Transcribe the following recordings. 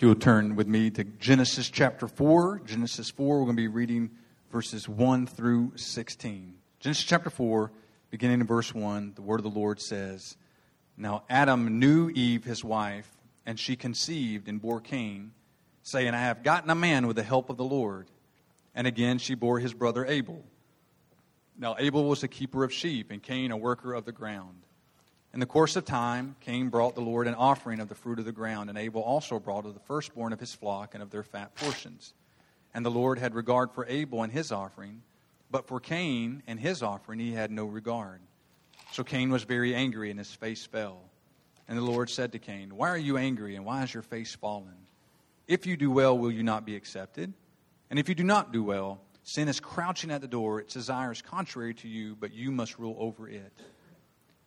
You'll turn with me to Genesis chapter 4. Genesis 4, we're going to be reading verses 1 through 16. Genesis chapter 4, beginning in verse 1, the word of the Lord says Now Adam knew Eve, his wife, and she conceived and bore Cain, saying, I have gotten a man with the help of the Lord. And again she bore his brother Abel. Now Abel was a keeper of sheep, and Cain a worker of the ground. In the course of time, Cain brought the Lord an offering of the fruit of the ground, and Abel also brought of the firstborn of his flock and of their fat portions. And the Lord had regard for Abel and his offering, but for Cain and his offering he had no regard. So Cain was very angry, and his face fell. And the Lord said to Cain, Why are you angry, and why is your face fallen? If you do well, will you not be accepted? And if you do not do well, sin is crouching at the door, its desires contrary to you, but you must rule over it.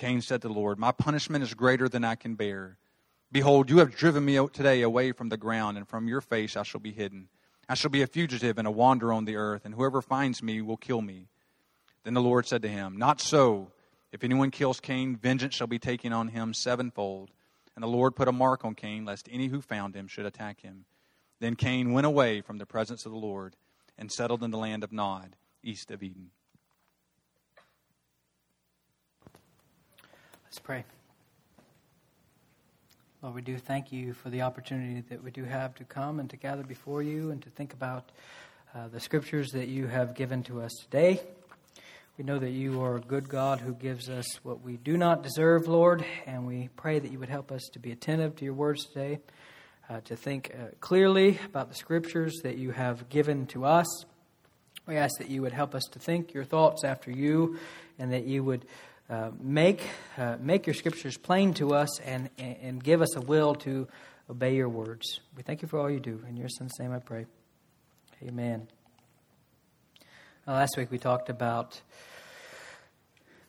Cain said to the Lord, My punishment is greater than I can bear. Behold, you have driven me out today away from the ground, and from your face I shall be hidden. I shall be a fugitive and a wanderer on the earth, and whoever finds me will kill me. Then the Lord said to him, Not so. If anyone kills Cain, vengeance shall be taken on him sevenfold. And the Lord put a mark on Cain, lest any who found him should attack him. Then Cain went away from the presence of the Lord and settled in the land of Nod, east of Eden. Let's pray. Lord, we do thank you for the opportunity that we do have to come and to gather before you and to think about uh, the scriptures that you have given to us today. We know that you are a good God who gives us what we do not deserve, Lord, and we pray that you would help us to be attentive to your words today, uh, to think uh, clearly about the scriptures that you have given to us. We ask that you would help us to think your thoughts after you, and that you would uh, make, uh, make your scriptures plain to us and, and give us a will to obey your words. We thank you for all you do. In your son's name I pray. Amen. Uh, last week we talked about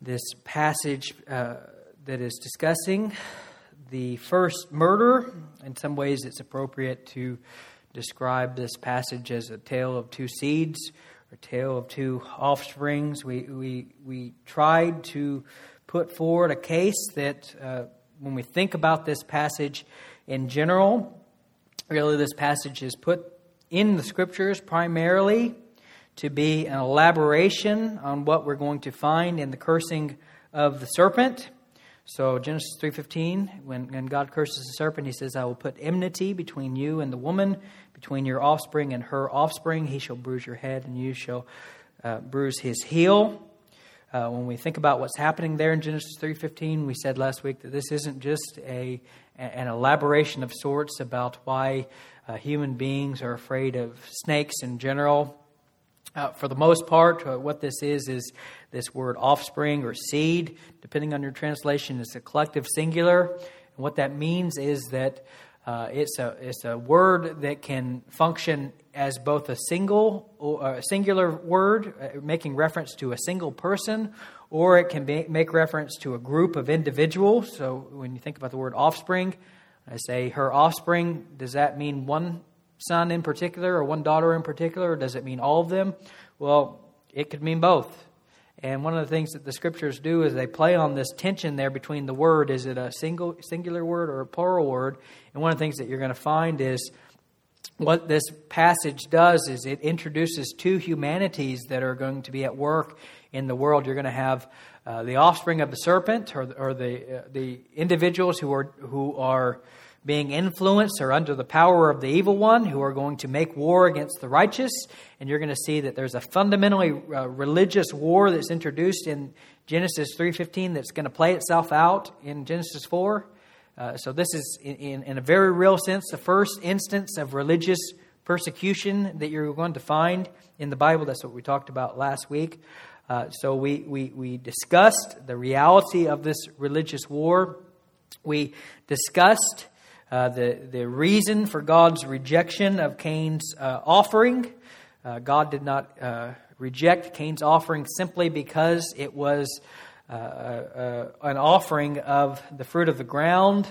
this passage uh, that is discussing the first murder. In some ways, it's appropriate to describe this passage as a tale of two seeds a tale of two offsprings. We, we, we tried to put forward a case that uh, when we think about this passage in general, really this passage is put in the scriptures primarily to be an elaboration on what we're going to find in the cursing of the serpent. So Genesis 3:15, when, when God curses the serpent, he says, "I will put enmity between you and the woman, between your offspring and her offspring. He shall bruise your head, and you shall uh, bruise his heel." Uh, when we think about what's happening there in Genesis 3:15, we said last week that this isn't just a an elaboration of sorts about why uh, human beings are afraid of snakes in general. Uh, for the most part, uh, what this is is this word offspring or seed, depending on your translation, is a collective singular. And what that means is that uh, it's, a, it's a word that can function as both a single or a singular word, uh, making reference to a single person, or it can be, make reference to a group of individuals. So when you think about the word offspring, I say her offspring, does that mean one son in particular or one daughter in particular? Or does it mean all of them? Well, it could mean both. And one of the things that the scriptures do is they play on this tension there between the word is it a single singular word or a plural word? And one of the things that you're going to find is what this passage does is it introduces two humanities that are going to be at work in the world. You're going to have uh, the offspring of the serpent, or, or the uh, the individuals who are who are being influenced or under the power of the evil one who are going to make war against the righteous. And you're going to see that there's a fundamentally uh, religious war that's introduced in Genesis 3.15 that's going to play itself out in Genesis 4. Uh, so this is, in, in a very real sense, the first instance of religious persecution that you're going to find in the Bible. That's what we talked about last week. Uh, so we, we, we discussed the reality of this religious war. We discussed uh, the, the reason for God's rejection of Cain's uh, offering. Uh, God did not uh, reject Cain's offering simply because it was uh, an offering of the fruit of the ground.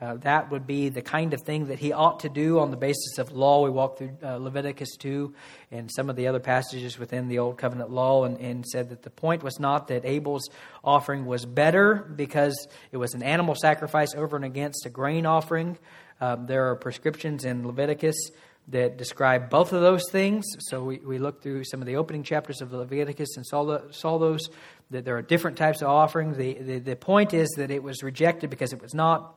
Uh, that would be the kind of thing that he ought to do on the basis of law. We walked through uh, Leviticus 2 and some of the other passages within the Old Covenant law and, and, said that the point was not that Abel's offering was better because it was an animal sacrifice over and against a grain offering. Um, there are prescriptions in Leviticus that describe both of those things. So we, we looked through some of the opening chapters of Leviticus and saw, the, saw those, that there are different types of offerings. The, the, the point is that it was rejected because it was not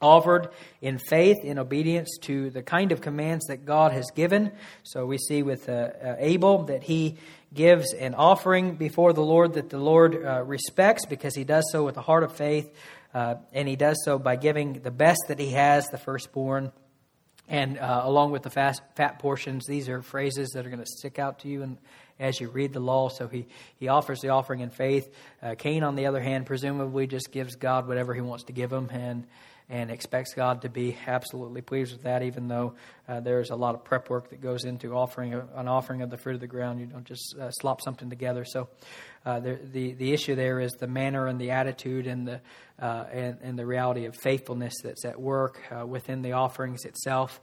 offered in faith, in obedience to the kind of commands that God has given. So we see with uh, uh, Abel that he gives an offering before the Lord that the Lord uh, respects because he does so with a heart of faith, uh, and he does so by giving the best that he has, the firstborn. And uh, along with the fast, fat portions, these are phrases that are going to stick out to you and as you read the law. So he, he offers the offering in faith. Uh, Cain, on the other hand, presumably just gives God whatever he wants to give him. And and expects God to be absolutely pleased with that, even though uh, there's a lot of prep work that goes into offering a, an offering of the fruit of the ground. You don't just uh, slop something together. So uh, the, the, the issue there is the manner and the attitude and the uh, and, and the reality of faithfulness that's at work uh, within the offerings itself.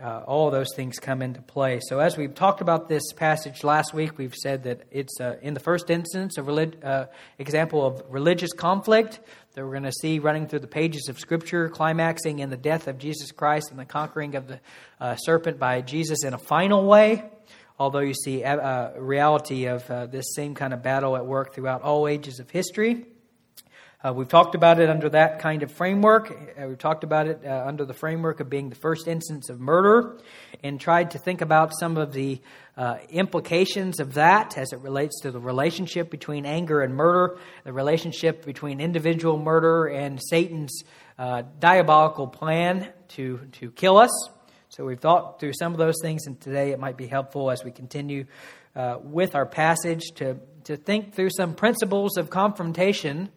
Uh, all those things come into play. So, as we've talked about this passage last week, we've said that it's, uh, in the first instance, a relig- uh, example of religious conflict that we're going to see running through the pages of Scripture, climaxing in the death of Jesus Christ and the conquering of the uh, serpent by Jesus in a final way. Although you see a uh, reality of uh, this same kind of battle at work throughout all ages of history. Uh, we've talked about it under that kind of framework. Uh, we've talked about it uh, under the framework of being the first instance of murder and tried to think about some of the uh, implications of that as it relates to the relationship between anger and murder, the relationship between individual murder and Satan's uh, diabolical plan to, to kill us. So we've thought through some of those things, and today it might be helpful as we continue uh, with our passage to, to think through some principles of confrontation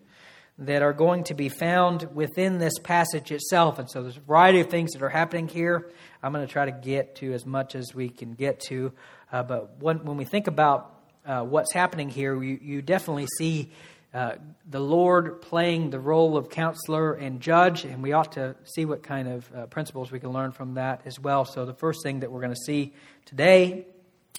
that are going to be found within this passage itself. And so there's a variety of things that are happening here. I'm going to try to get to as much as we can get to. Uh, but when, when we think about uh, what's happening here, you, you definitely see uh, the Lord playing the role of counselor and judge, and we ought to see what kind of uh, principles we can learn from that as well. So, the first thing that we're going to see today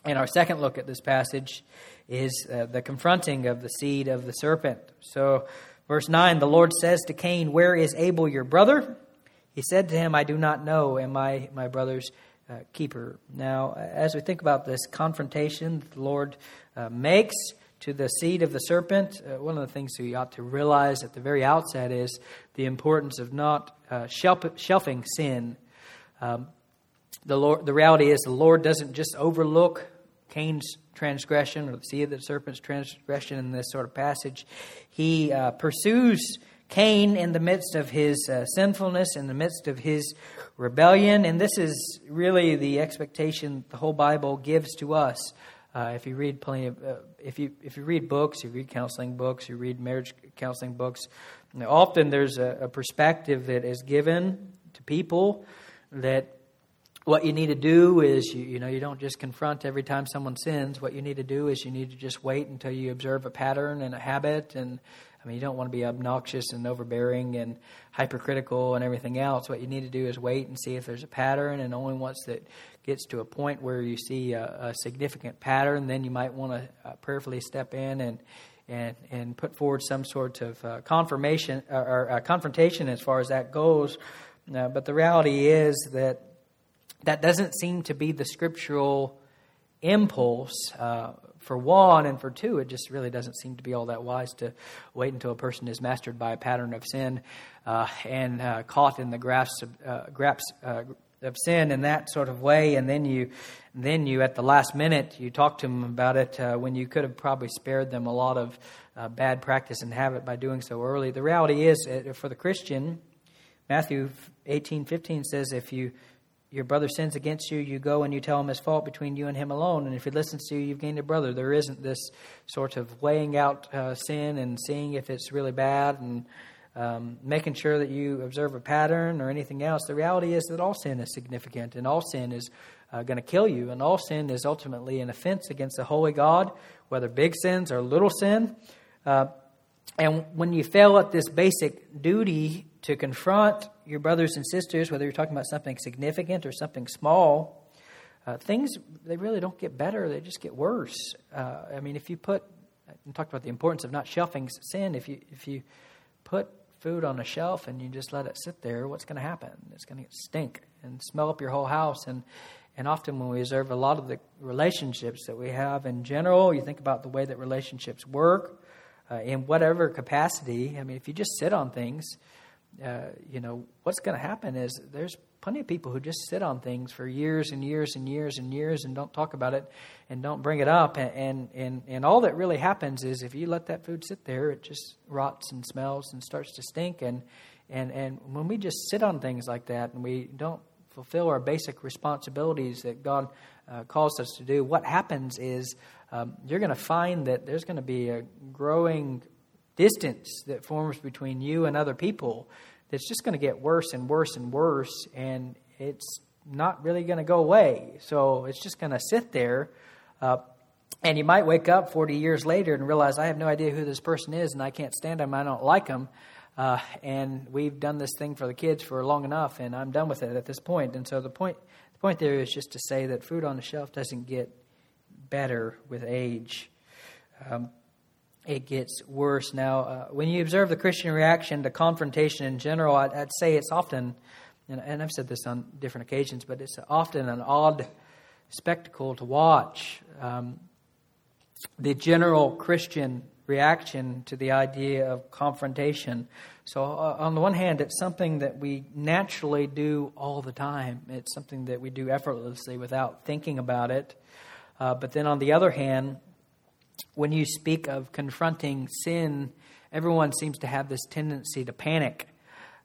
in our second look at this passage is uh, the confronting of the seed of the serpent. So, Verse 9 The Lord says to Cain, Where is Abel your brother? He said to him, I do not know. Am I my brother's uh, keeper? Now, as we think about this confrontation the Lord uh, makes to the seed of the serpent, uh, one of the things we ought to realize at the very outset is the importance of not uh, shelf- shelving sin. Um, the, Lord, the reality is the Lord doesn't just overlook Cain's transgression or the seed of the serpent's transgression in this sort of passage. He uh, pursues Cain in the midst of his uh, sinfulness, in the midst of his rebellion, and this is really the expectation the whole Bible gives to us. Uh, if you read plenty of, uh, if you if you read books, you read counseling books, you read marriage counseling books, often there's a, a perspective that is given to people that what you need to do is you, you know you don't just confront every time someone sins. What you need to do is you need to just wait until you observe a pattern and a habit. And i mean you don't want to be obnoxious and overbearing and hypercritical and everything else. What you need to do is wait and see if there's a pattern. And only once that gets to a point where you see a, a significant pattern then you might want to uh, prayerfully step in and and, and put forward some sort of uh, confirmation or, or uh, confrontation as far as that goes. Uh, but the reality is that that doesn't seem to be the scriptural impulse uh, for one, and for two, it just really doesn't seem to be all that wise to wait until a person is mastered by a pattern of sin uh, and uh, caught in the grasp of, uh, grasp, uh, of sin in that sort of way, and then you, then you at the last minute you talk to them about it uh, when you could have probably spared them a lot of bad practice and habit by doing so early. The reality is, for the Christian, Matthew eighteen fifteen says, if you your brother sins against you, you go and you tell him his fault between you and him alone. And if he listens to you, you've gained a brother. There isn't this sort of weighing out uh, sin and seeing if it's really bad and um, making sure that you observe a pattern or anything else. The reality is that all sin is significant and all sin is uh, going to kill you, and all sin is ultimately an offense against the holy God, whether big sins or little sin. Uh, and when you fail at this basic duty to confront your brothers and sisters, whether you're talking about something significant or something small, uh, things they really don't get better; they just get worse. Uh, I mean, if you put, I talked about the importance of not shelving sin. If you if you put food on a shelf and you just let it sit there, what's going to happen? It's going to stink and smell up your whole house. And and often when we observe a lot of the relationships that we have in general, you think about the way that relationships work uh, in whatever capacity. I mean, if you just sit on things, uh, you know, what's going to happen is there's plenty of people who just sit on things for years and years and years and years and don't talk about it and don't bring it up. And, and, and, and all that really happens is if you let that food sit there, it just rots and smells and starts to stink. And, and, and when we just sit on things like that and we don't fulfill our basic responsibilities that God uh, calls us to do, what happens is um, you're going to find that there's going to be a growing distance that forms between you and other people that's just going to get worse and worse and worse, and it's not really going to go away. So it's just going to sit there. Uh, and you might wake up 40 years later and realize, I have no idea who this person is, and I can't stand them, I don't like them. Uh, and we've done this thing for the kids for long enough, and I'm done with it at this point. And so the point, the point there is just to say that food on the shelf doesn't get better with age. Um, it gets worse. Now, uh, when you observe the Christian reaction to confrontation in general, I'd, I'd say it's often, and, I've said this on different occasions, but it's often an odd spectacle to watch. Um, the general Christian reaction to the idea of confrontation. So, uh, on the one hand, it's something that we naturally do all the time, it's something that we do effortlessly without thinking about it. Uh, but then on the other hand, when you speak of confronting sin, everyone seems to have this tendency to panic.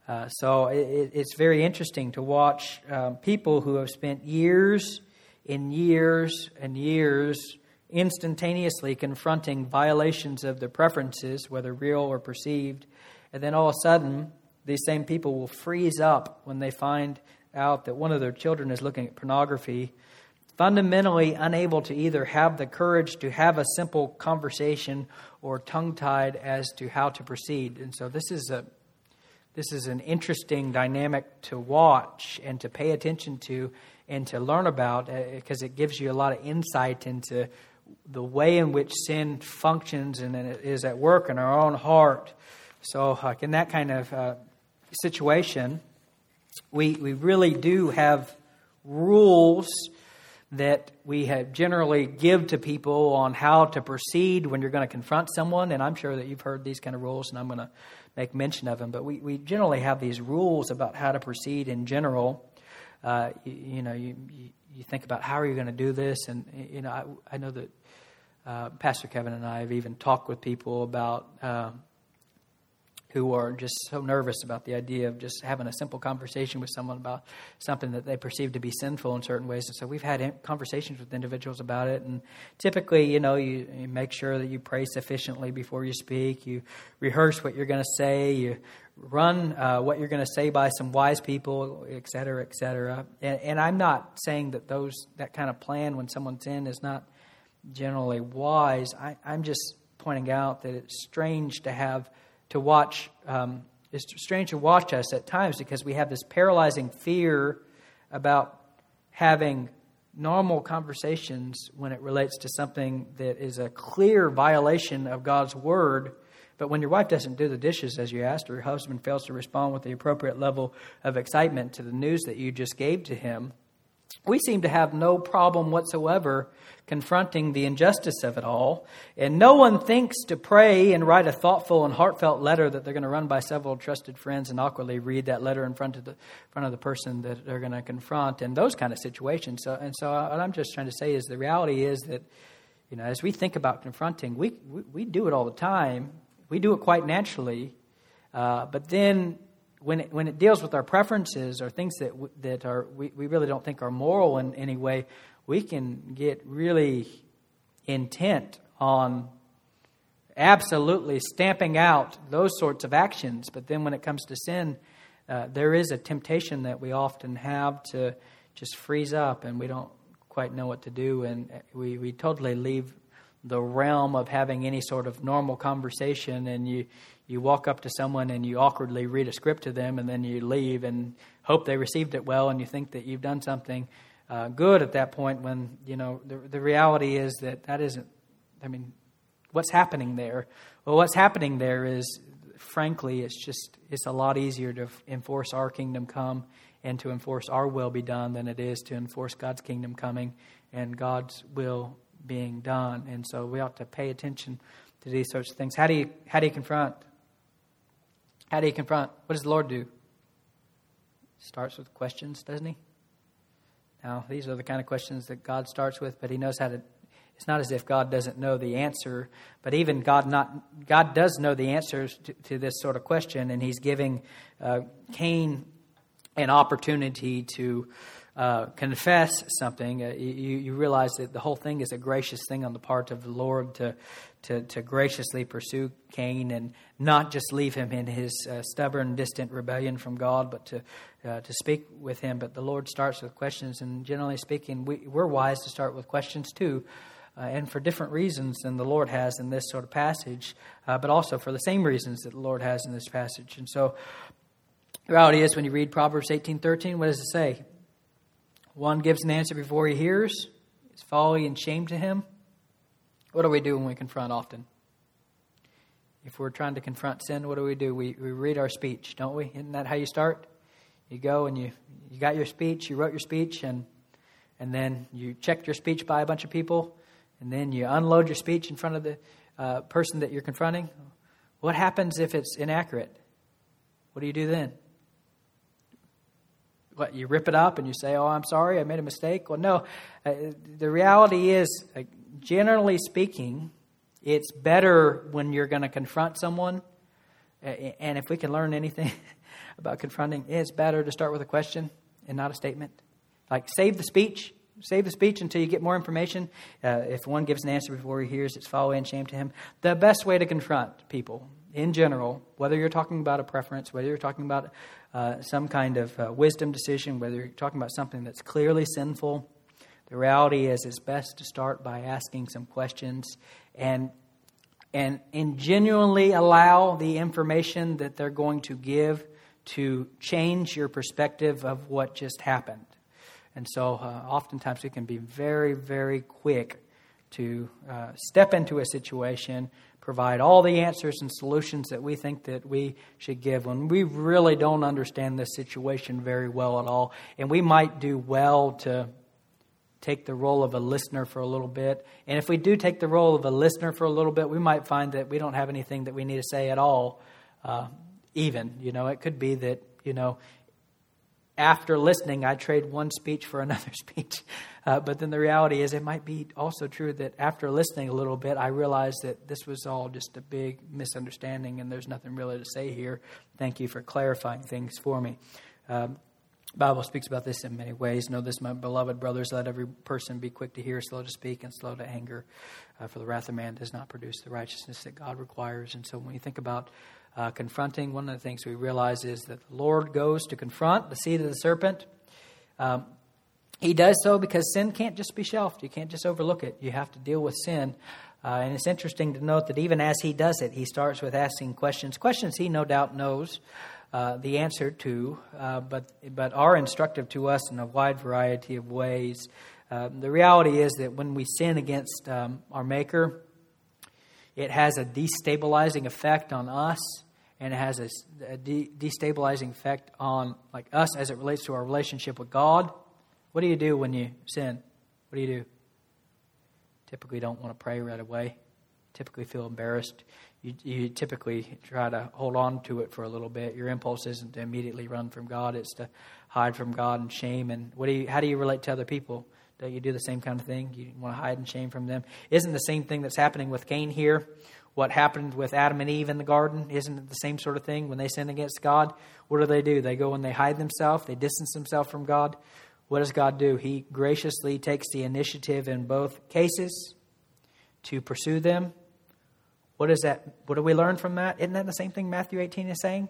Uh, so it, it's very interesting to watch um, people who have spent years and years and years instantaneously confronting violations of their preferences, whether real or perceived, and then all of a sudden, these same people will freeze up when they find out that one of their children is looking at pornography fundamentally unable to either have the courage to have a simple conversation or tongue tied as to how to proceed. And so this is a this is an interesting dynamic to watch and to pay attention to and to learn about because uh, it gives you a lot of insight into the way in which sin functions and is at work in our own heart. So, like in that kind of uh, situation, we, we really do have rules that we have generally give to people on how to proceed when you're going to confront someone. And I'm sure that you've heard these kind of rules, and I'm going to make mention of them. But we, we generally have these rules about how to proceed in general. Uh, you, you, know, you, you think about how are you going to do this, and you know, I, I know that uh, Pastor Kevin and I have even talked with people about. Uh, who are just so nervous about the idea of just having a simple conversation with someone about something that they perceive to be sinful in certain ways. And so we've had conversations with individuals about it. And typically, you know, you, you make sure that you pray sufficiently before you speak, you rehearse what you're going to say, you run uh, what you're going to say by some wise people, et cetera, et cetera. And, and I'm not saying that those that kind of plan when someone's in is not generally wise. I, I'm just pointing out that it's strange to have to watch, um, it's strange to watch us at times because we have this paralyzing fear about having normal conversations when it relates to something that is a clear violation of God's word. But when your wife doesn't do the dishes as you asked, or your husband fails to respond with the appropriate level of excitement to the news that you just gave to him, we seem to have no problem whatsoever confronting the injustice of it all. And no one thinks to pray and write a thoughtful and heartfelt letter that they're going to run by several trusted friends and awkwardly read that letter in front of the front of the person that they're going to confront in those kind of situations. So, and so, what I'm just trying to say is the reality is that, you know, as we think about confronting, we we, we do it all the time. We do it quite naturally, uh, but then when it, when it deals with our preferences or things that that are we, we really don't think are moral in any way, we can get really intent on absolutely stamping out those sorts of actions. But then when it comes to sin, uh, there is a temptation that we often have to just freeze up and we don't quite know what to do. And we, we totally leave the realm of having any sort of normal conversation and you, you walk up to someone and you awkwardly read a script to them and then you leave and hope they received it well and you think that you've done something uh, good at that point when you know the, the reality is that that isn't i mean what's happening there? Well what's happening there is frankly it's just it's a lot easier to enforce our kingdom come and to enforce our will be done than it is to enforce god's kingdom coming and god's will being done. And so we ought to pay attention to these sorts of things. How do you how do you confront how do you confront what does the lord do starts with questions doesn't he now, these are the kind of questions that God starts with, but He knows how to. It's not as if God doesn't know the answer, but even God not God does know the answers to, to this sort of question, and He's giving uh, Cain an opportunity to uh, confess something. Uh, you, you realize that the whole thing is a gracious thing on the part of the Lord to to, to graciously pursue Cain and not just leave him in his uh, stubborn, distant rebellion from God, but to, uh, to speak with him. But the Lord starts with questions, and generally speaking, we, we're wise to start with questions too. Uh, and for different reasons than the Lord has in this sort of passage, but also for the same reasons that the Lord has in this passage. And so, the reality is, when you read Proverbs eighteen thirteen, what does it say? One gives an answer before he hears. It's folly and shame to him. What do we do when we confront often? If we're trying to confront sin, what do we do? We, we read our speech, don't we? Isn't that how you start? You go and you, you got your speech, you wrote your speech, and, and then you checked your speech by a bunch of people, and then you unload your speech in front of the uh, person that you're confronting. What happens if it's inaccurate? What do you do then? What, you rip it up and you say, Oh, I'm sorry, I made a mistake? Well, no. Uh, the reality is, uh, generally speaking, it's better when you're going to confront someone. And if we can learn anything about confronting, it's better to start with a question and not a statement. Like, save the speech. Save the speech until you get more information. Uh, if one gives an answer before he hears, it's folly and shame to him. The best way to confront people in general, whether you're talking about a preference, whether you're talking about uh, some kind of uh, wisdom decision, whether you're talking about something that's clearly sinful, the reality is, it's best to start by asking some questions and, and, and genuinely allow the information that they're going to give to change your perspective of what just happened. And so, uh, oftentimes, we can be very, very quick to uh, step into a situation, provide all the answers and solutions that we think that we should give when we really don't understand this situation very well at all. And we might do well to take the role of a listener for a little bit. And if we do take the role of a listener for a little bit, we might find that we don't have anything that we need to say at all, uh, even. You know, it could be that, you know, after listening, I trade one speech for another speech. Uh, but then the reality is, it might be also true that after listening a little bit, I realized that this was all just a big misunderstanding and there's nothing really to say here. Thank you for clarifying things for me. Um, Bible speaks about this in many ways. Know this, my beloved brothers, let every person be quick to hear, slow to speak, and slow to anger. Uh, for the wrath of man does not produce the righteousness that God requires. And so when you think about uh, confronting, one of the things we realize is that the Lord goes to confront the seed of the serpent. Um, he does so because sin can't just be shelved. You can't just overlook it. You have to deal with sin. Uh, and it's interesting to note that even as he does it, he starts with asking questions, questions he no doubt knows uh, the answer to, uh, but, but are instructive to us in a wide variety of ways. Uh, the reality is that when we sin against um, our Maker, it has a destabilizing effect on us, and it has a, a de- destabilizing effect on like us as it relates to our relationship with God. What do you do when you sin? What do you do? Typically, don't want to pray right away. Typically, feel embarrassed you, you typically try to hold on to it for a little bit. Your impulse isn't to immediately run from God; it's to hide from God and shame. And what do you? How do you relate to other people? Don't you do the same kind of thing? You want to hide and shame from them? Isn't the same thing that's happening with Cain here? What happened with Adam and Eve in the garden? Isn't it the same sort of thing when they sin against God? What do they do? They go and they hide themselves. They distance themselves from God. What does God do? He graciously takes the initiative in both cases to pursue them What is that? What do we learn from that? Isn't that the same thing Matthew 18 is saying?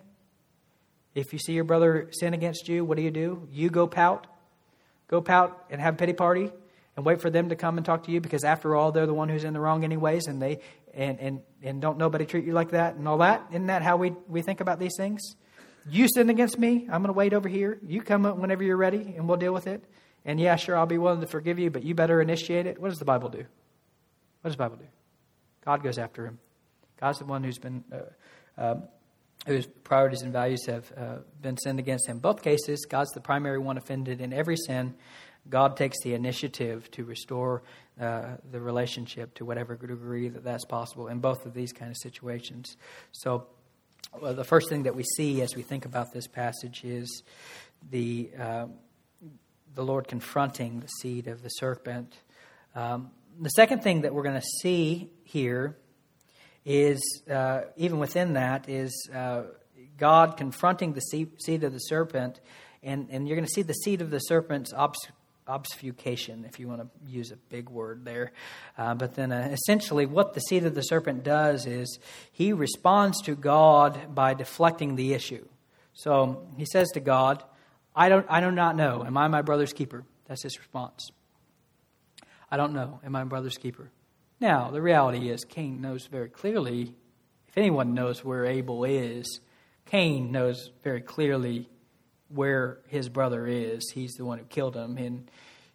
If you see your brother sin against you, what do you do? You go pout, go pout and have a pity party and wait for them to come and talk to you because after all, they're the one who's in the wrong anyways, and they and and and don't nobody treat you like that and all that. Isn't that how we we think about these things? You sin against me, I'm going to wait over here. You come up whenever you're ready, and we'll deal with it. And yeah, sure, I'll be willing to forgive you, but you better initiate it. What does the Bible do? What does the Bible do? God goes after him. God's the one who's been, uh, uh, whose priorities and values have uh, been sinned against him. Both cases, God's the primary one offended in every sin. God takes the initiative to restore uh, the relationship to whatever degree that that's possible in both of these kind of situations. So, well, the first thing that we see as we think about this passage is the uh, the Lord confronting the seed of the serpent. Um, the second thing that we're going to see here is, uh, even within that, is uh, God confronting the seed of the serpent, and, and you're going to see the seed of the serpent's obs- obfuscation, if you want to use a big word there. Uh, but then uh, essentially, what the seed of the serpent does is he responds to God by deflecting the issue. So he says to God, I, don't, I do not know. Am I my brother's keeper? That's his response. I don't know. Am I my brother's keeper? Now, the reality is, Cain knows very clearly, if anyone knows where Abel is, Cain knows very clearly where his brother is. He's the one who killed him. And,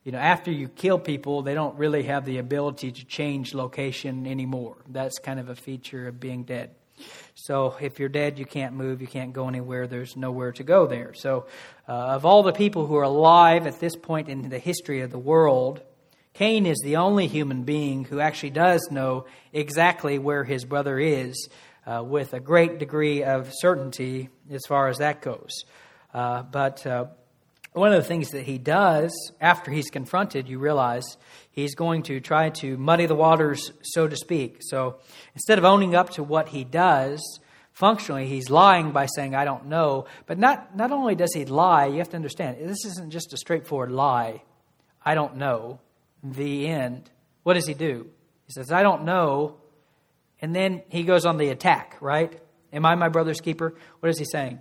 you know, after you kill people, they don't really have the ability to change location anymore. That's kind of a feature of being dead. So if you're dead, you can't move, you can't go anywhere, there's nowhere to go there. So, uh, of all the people who are alive at this point in the history of the world, Cain is the only human being who actually does know exactly where his brother is uh, with a great degree of certainty as far as that goes. Uh, but uh, one of the things that he does after he's confronted, you realize he's going to try to muddy the waters, so to speak. So instead of owning up to what he does, functionally he's lying by saying, I don't know. But not, not only does he lie, you have to understand, this isn't just a straightforward lie. I don't know. The end. What does he do? He says, I don't know. And then he goes on the attack, right? Am I my brother's keeper? What is he saying?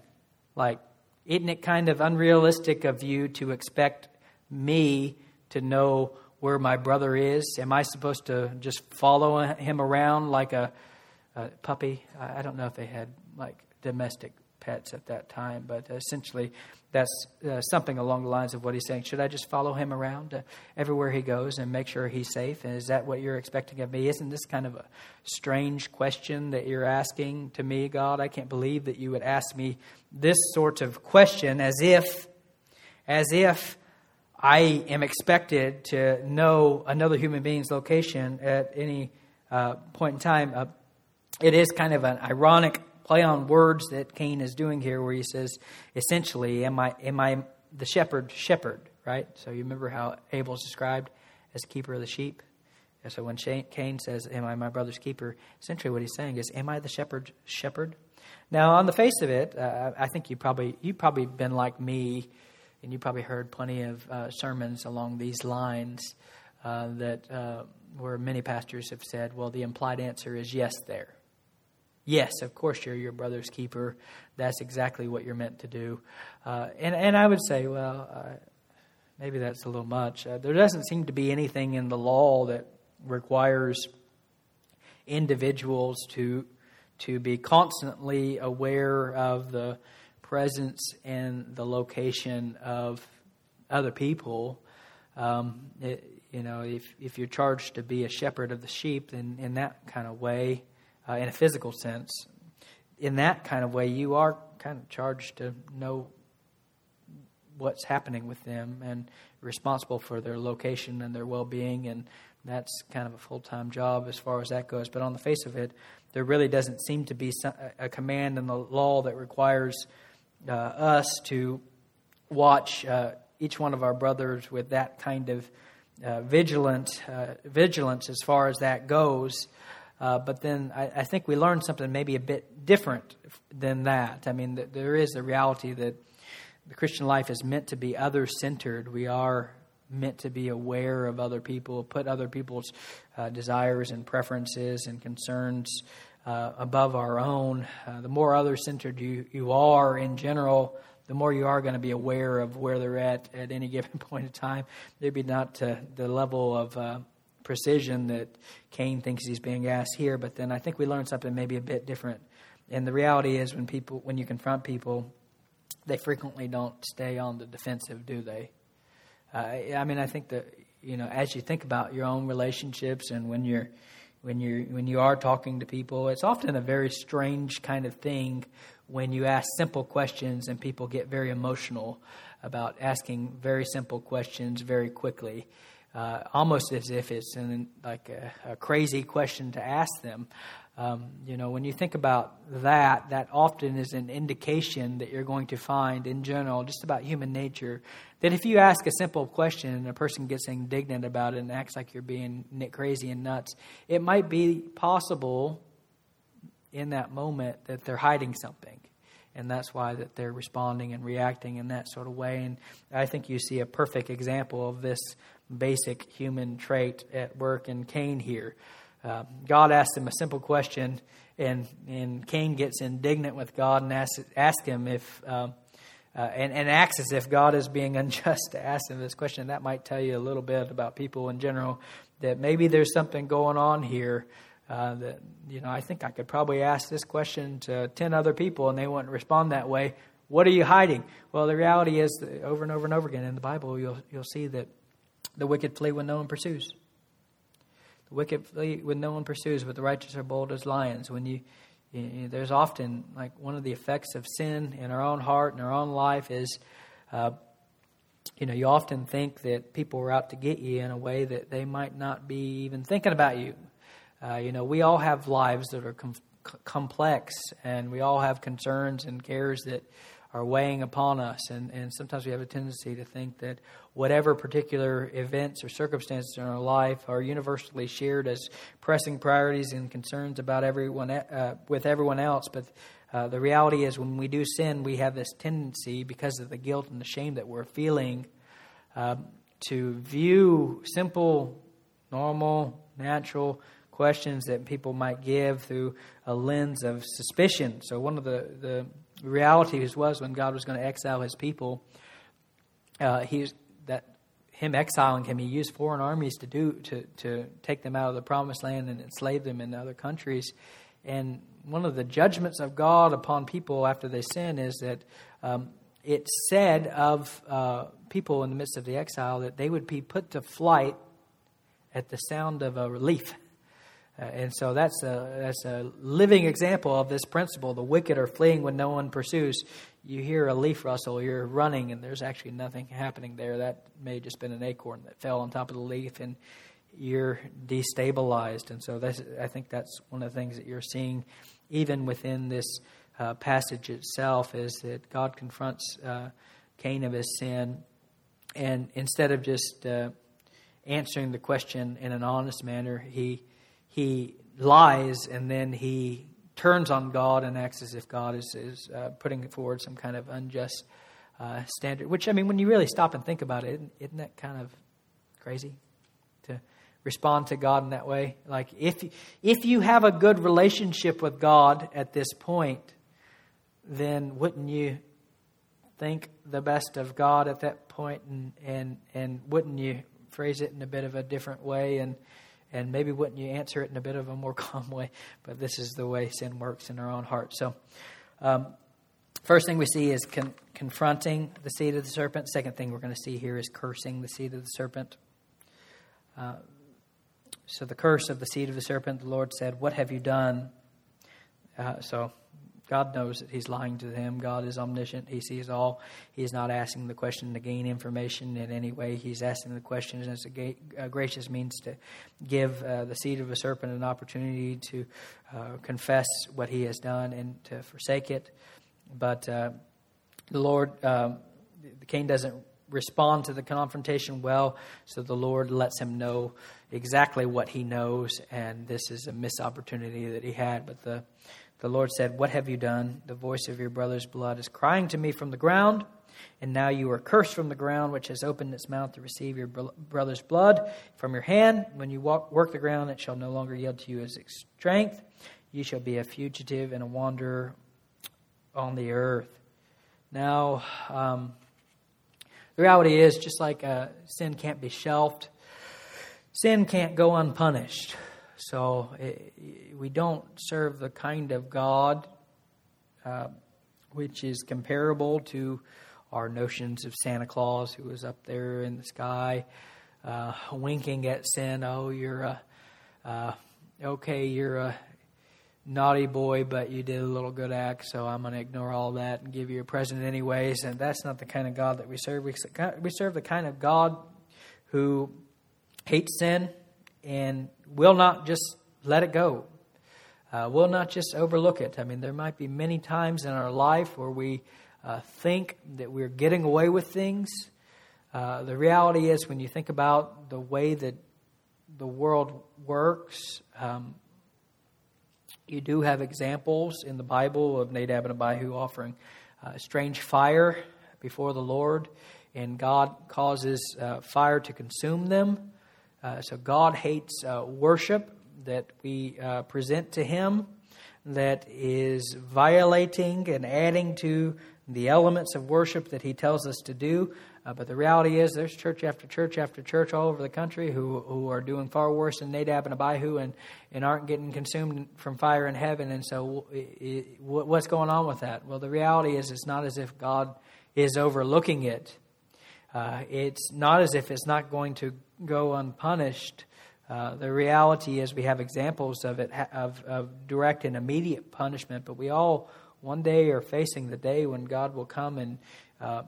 Like, isn't it kind of unrealistic of you to expect me to know where my brother is? Am I supposed to just follow him around like a, a puppy? I don't know if they had like domestic pets at that time, but essentially that's uh, something along the lines of what he's saying. Should I just follow him around uh, everywhere he goes and make sure he's safe? And is that what you're expecting of me? Isn't this kind of a strange question that you're asking to me, God? I can't believe that you would ask me this sort of question as if, as if I am expected to know another human being's location at any uh, point in time. Uh, it is kind of an ironic play on words that Cain is doing here, where he says, essentially, am I, am I the shepherd, shepherd, right? So you remember how Abel is described as keeper of the sheep? And so when Cain says, Am I my brother's keeper? Essentially, what he's saying is, Am I the shepherd? Shepherd. Now, on the face of it, uh, I think you probably you probably been like me, and you probably heard plenty of uh, sermons along these lines uh, that uh, where many pastors have said, "Well, the implied answer is yes." There, Yes, of course you're your brother's keeper. That's exactly what you're meant to do. Uh, and, and I would say, well, uh, maybe that's a little much. Uh, there doesn't seem to be anything in the law that requires individuals to to be constantly aware of the presence and the location of other people. Um, it, you know, if if you're charged to be a shepherd of the sheep, then in that kind of way, uh, in a physical sense. In that kind of way, you are kind of charged to know what's happening with them and responsible for their location and their well being. And that's kind of a full time job as far as that goes. But on the face of it, there really doesn't seem to be a command in the law that requires uh, us to watch uh, each one of our brothers with that kind of uh, vigilant uh, vigilance as far as that goes. Uh, but then I, I, think we learned something maybe a bit different than that. I mean, th- there is the reality that the Christian life is meant to be other centered. We are meant to be aware of other people, put other people's uh, desires and preferences and concerns uh, above our own. Uh, the more other centered you, you are in general, the more you are going to be aware of where they're at at any given point in time. Maybe not to the level of uh, precision that Cain thinks he's being asked here, but then I think we learn something maybe a bit different. And the reality is, when people, when you confront people, they frequently don't stay on the defensive, do they? Uh, I mean, I think that you know, as you think about your own relationships and when you're when you when you are talking to people, it's often a very strange kind of thing when you ask simple questions and people get very emotional about asking very simple questions very quickly, uh, almost as if it's like a, a, crazy question to ask them. Um, you know, when you think about that, that often is an indication that you're going to find in general, just about human nature, that if you ask a simple question and a person gets indignant about it and acts like you're being crazy and nuts, it might be possible in that moment that they're hiding something. And that's why that they're responding and reacting in that sort of way. And I think you see a perfect example of this basic human trait at work in Cain here. Uh, God asked him a simple question, and, and Cain gets indignant with God and asks, asks him if, um, uh, and, and acts as if God is being unjust to ask him this question. That might tell you a little bit about people in general, that maybe there's something going on here. Uh, that you know, I think I could probably ask this question to ten other people, and they wouldn't respond that way. What are you hiding? Well, the reality is, over and over and over again in the Bible, you'll you'll see that the wicked flee when no one pursues. The wicked flee when no one pursues, but the righteous are bold as lions. When you, you there's often like one of the effects of sin in our own heart and our own life is, uh, you know, you often think that people are out to get you in a way that they might not be even thinking about you. Uh, you know, we all have lives that are com- complex, and we all have concerns and cares that are weighing upon us. And, and sometimes we have a tendency to think that whatever particular events or circumstances in our life are universally shared as pressing priorities and concerns about everyone uh, with everyone else. But uh, the reality is, when we do sin, we have this tendency, because of the guilt and the shame that we're feeling, um, to view simple, normal, natural questions that people might give through a lens of suspicion. So, one of the, the realities was when God was going to exile his people, uh, he that him exiling him, he used foreign armies to do to to take them out of the promised land and enslave them in other countries. And one of the judgments of God upon people after they sin is that um, it said of uh, people in the midst of the exile that they would be put to flight at the sound of a relief. Uh, and so that's a, that's a living example of this principle. The wicked are fleeing when no one pursues. You hear a leaf rustle, you're running, and there's actually nothing happening there. That may have just been an acorn that fell on top of the leaf, and you're destabilized. And so that's, I think that's one of the things that you're seeing even within this uh, passage itself is that God confronts uh, Cain of his sin. And instead of just uh, answering the question in an honest manner, he he lies and then he turns on God and acts as if God is, is uh, putting forward some kind of unjust uh, standard. Which, I mean, when you really stop and think about it, isn't, isn't that kind of crazy to respond to God in that way? Like, if, if you have a good relationship with God at this point, then wouldn't you think the best of God at that point and, and, and wouldn't you phrase it in a bit of a different way and and maybe wouldn't you answer it in a bit of a more calm way? But this is the way sin works in our own heart. So, um, first thing we see is con- confronting the seed of the serpent. Second thing we're going to see here is cursing the seed of the serpent. Uh, so, the curse of the seed of the serpent, the Lord said, What have you done? Uh, so, God knows that he's lying to them. God is omniscient. He sees all. He's not asking the question to gain information in any way. He's asking the question as a, gracious means to give uh, the seed of a serpent an opportunity to uh, confess what he has done and to forsake it. But uh, the Lord, um, Cain doesn't respond to the confrontation well, so the Lord lets him know exactly what he knows, and this is a missed opportunity that he had. But the the Lord said, What have you done? The voice of your brother's blood is crying to me from the ground. And now you are cursed from the ground, which has opened its mouth to receive your brother's blood from your hand. When you walk, work the ground, it shall no longer yield to you as its strength. you shall be a fugitive and a wanderer on the earth. Now, um, the reality is, just like uh, sin can't be shelved, sin can't go unpunished. So it, we don't serve the kind of God uh, which is comparable to our notions of Santa Claus, who was up there in the sky, uh, winking at sin. Oh, you're a uh, okay, you're a naughty boy, but you did a little good act, so I'm going to ignore all that and give you a present anyways. And that's not the kind of God that we serve. We, we serve the kind of God who hates sin and will not just let it go. Uh, will not just overlook it. I mean, there might be many times in our life where we uh, think that we're getting away with things. Uh, the reality is, when you think about the way that the world works, um, you do have examples in the Bible of Nadab and Abihu offering uh, strange fire before the Lord, and God causes uh, fire to consume them. Uh, so God hates uh, worship that we uh, present to Him that is violating and adding to the elements of worship that He tells us to do. Uh, but the reality is, there's church after church after church all over the country who, who are doing far worse than Nadab and Abihu and, and aren't getting consumed from fire in heaven. And so, it, what's going on with that? Well, the reality is, it's not as if God is overlooking it. Uh, it's not as if it's not going to go unpunished. Uh, the reality is, we have examples of it of, of direct and immediate punishment, but we all one day are facing the day when God will come and uh,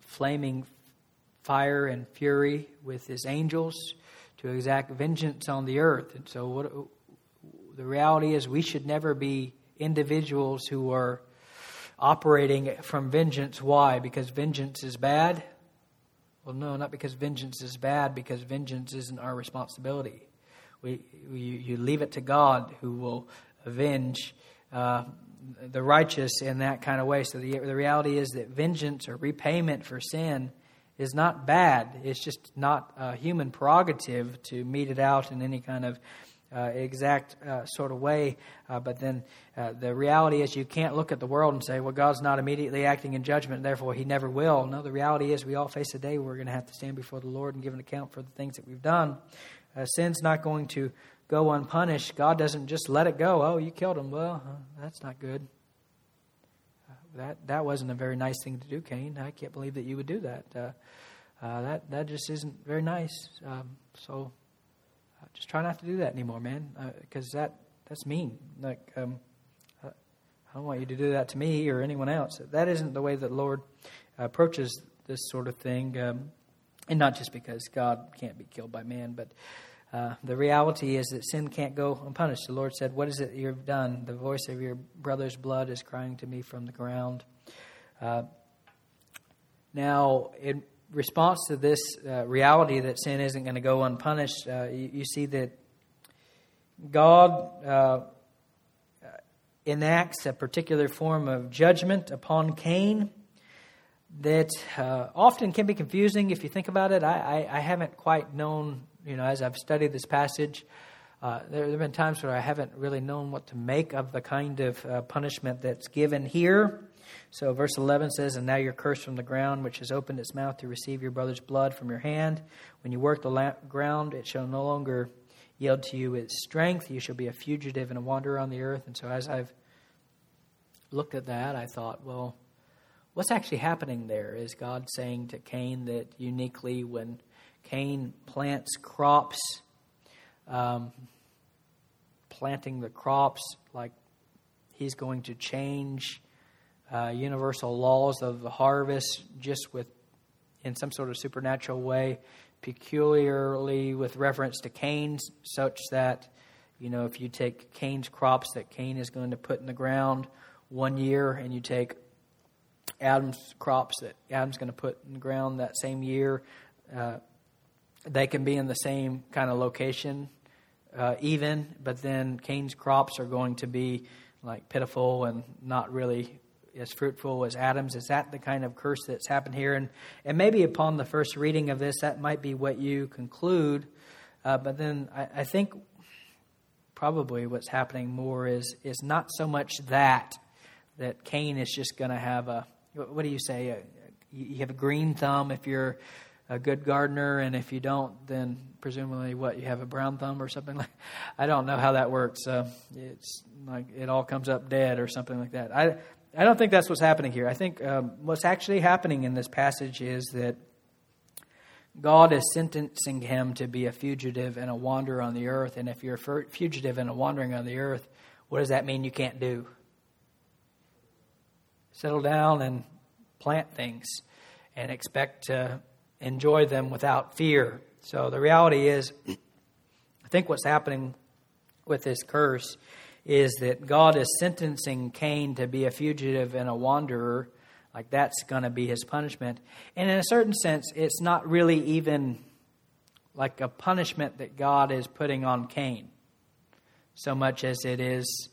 flaming fire and fury with his angels to exact vengeance on the earth. And so, what, the reality is, we should never be individuals who are operating from vengeance. Why? Because vengeance is bad? Well, no, not because vengeance is bad, because vengeance isn't our responsibility. We, we you leave it to God who will avenge uh, the righteous in that kind of way. So the, the reality is that vengeance or repayment for sin is not bad. It's just not a human prerogative to mete it out in any kind of uh, exact uh, sort of way. Uh, but then uh, the reality is you can't look at the world and say, well, God's not immediately acting in judgment, therefore he never will. No, the reality is we all face a day where we're going to have to stand before the Lord and give an account for the things that we've done. Uh, sin's not going to go unpunished. God doesn't just let it go. Oh, you killed him. Well, uh, that's not good. That that wasn't a very nice thing to do, Cain. I can't believe that you would do that. That that just isn't very nice. Um, so just try not to do that anymore, man, because uh, that that's mean. Like um, I don't want you to do that to me or anyone else. That isn't the way that the Lord approaches this sort of thing. Um, and not just because God can't be killed by man, but uh, the reality is that sin can't go unpunished. The Lord said, What is it you've done? The voice of your brother's blood is crying to me from the ground. Uh, now, in response to this uh, reality that sin isn't going to go unpunished, uh, you, you, see that God uh, enacts a particular form of judgment upon Cain that often can be confusing if you think about it. I, I, I haven't quite known you know, as I've studied this passage, uh, there, there, have been times where I haven't really known what to make of the kind of uh, punishment that's given here. So, verse 11 says, And now you're cursed from the ground, which has opened its mouth to receive your brother's blood from your hand. When you work the la- ground, it shall no longer yield to you its strength. You shall be a fugitive and a wanderer on the earth. And so, as I've looked at that, I thought, well, what's actually happening there? Is God saying to Cain that uniquely when Cain plants crops, um, planting the crops like he's going to change uh, universal laws of the harvest just with in some sort of supernatural way, peculiarly with reference to Cain's, such that you know if you take Cain's crops that Cain is going to put in the ground one year, and you take Adam's crops that Adam's going to put in the ground that same year. Uh, they can be in the same kind of location, uh, even, but then Cain's crops are going to be like pitiful and not really as fruitful as Adam's. Is that the kind of curse that's happened here? And, and maybe upon the first reading of this, that might be what you conclude. Uh, but then I, I think probably what's happening more is is not so much that that Cain is just going to have a what do you say? A, you have a green thumb if you're a good gardener, and if you don't, then presumably what you have a brown thumb or something like. I don't know how that works. Uh, it's like it all comes up dead or something like that. I I don't think that's what's happening here. I think um, what's actually happening in this passage is that God is sentencing him to be a fugitive and a wanderer on the earth. And if you're a fugitive and a wandering on the earth, what does that mean you can't do? Settle down and plant things and expect to enjoy them without fear. So the reality is, I think what's happening with this curse is that God is sentencing Cain to be a fugitive and a wanderer. Like that's going to be his punishment. And in a certain sense, it's not really even like a punishment that God is putting on Cain so much as it is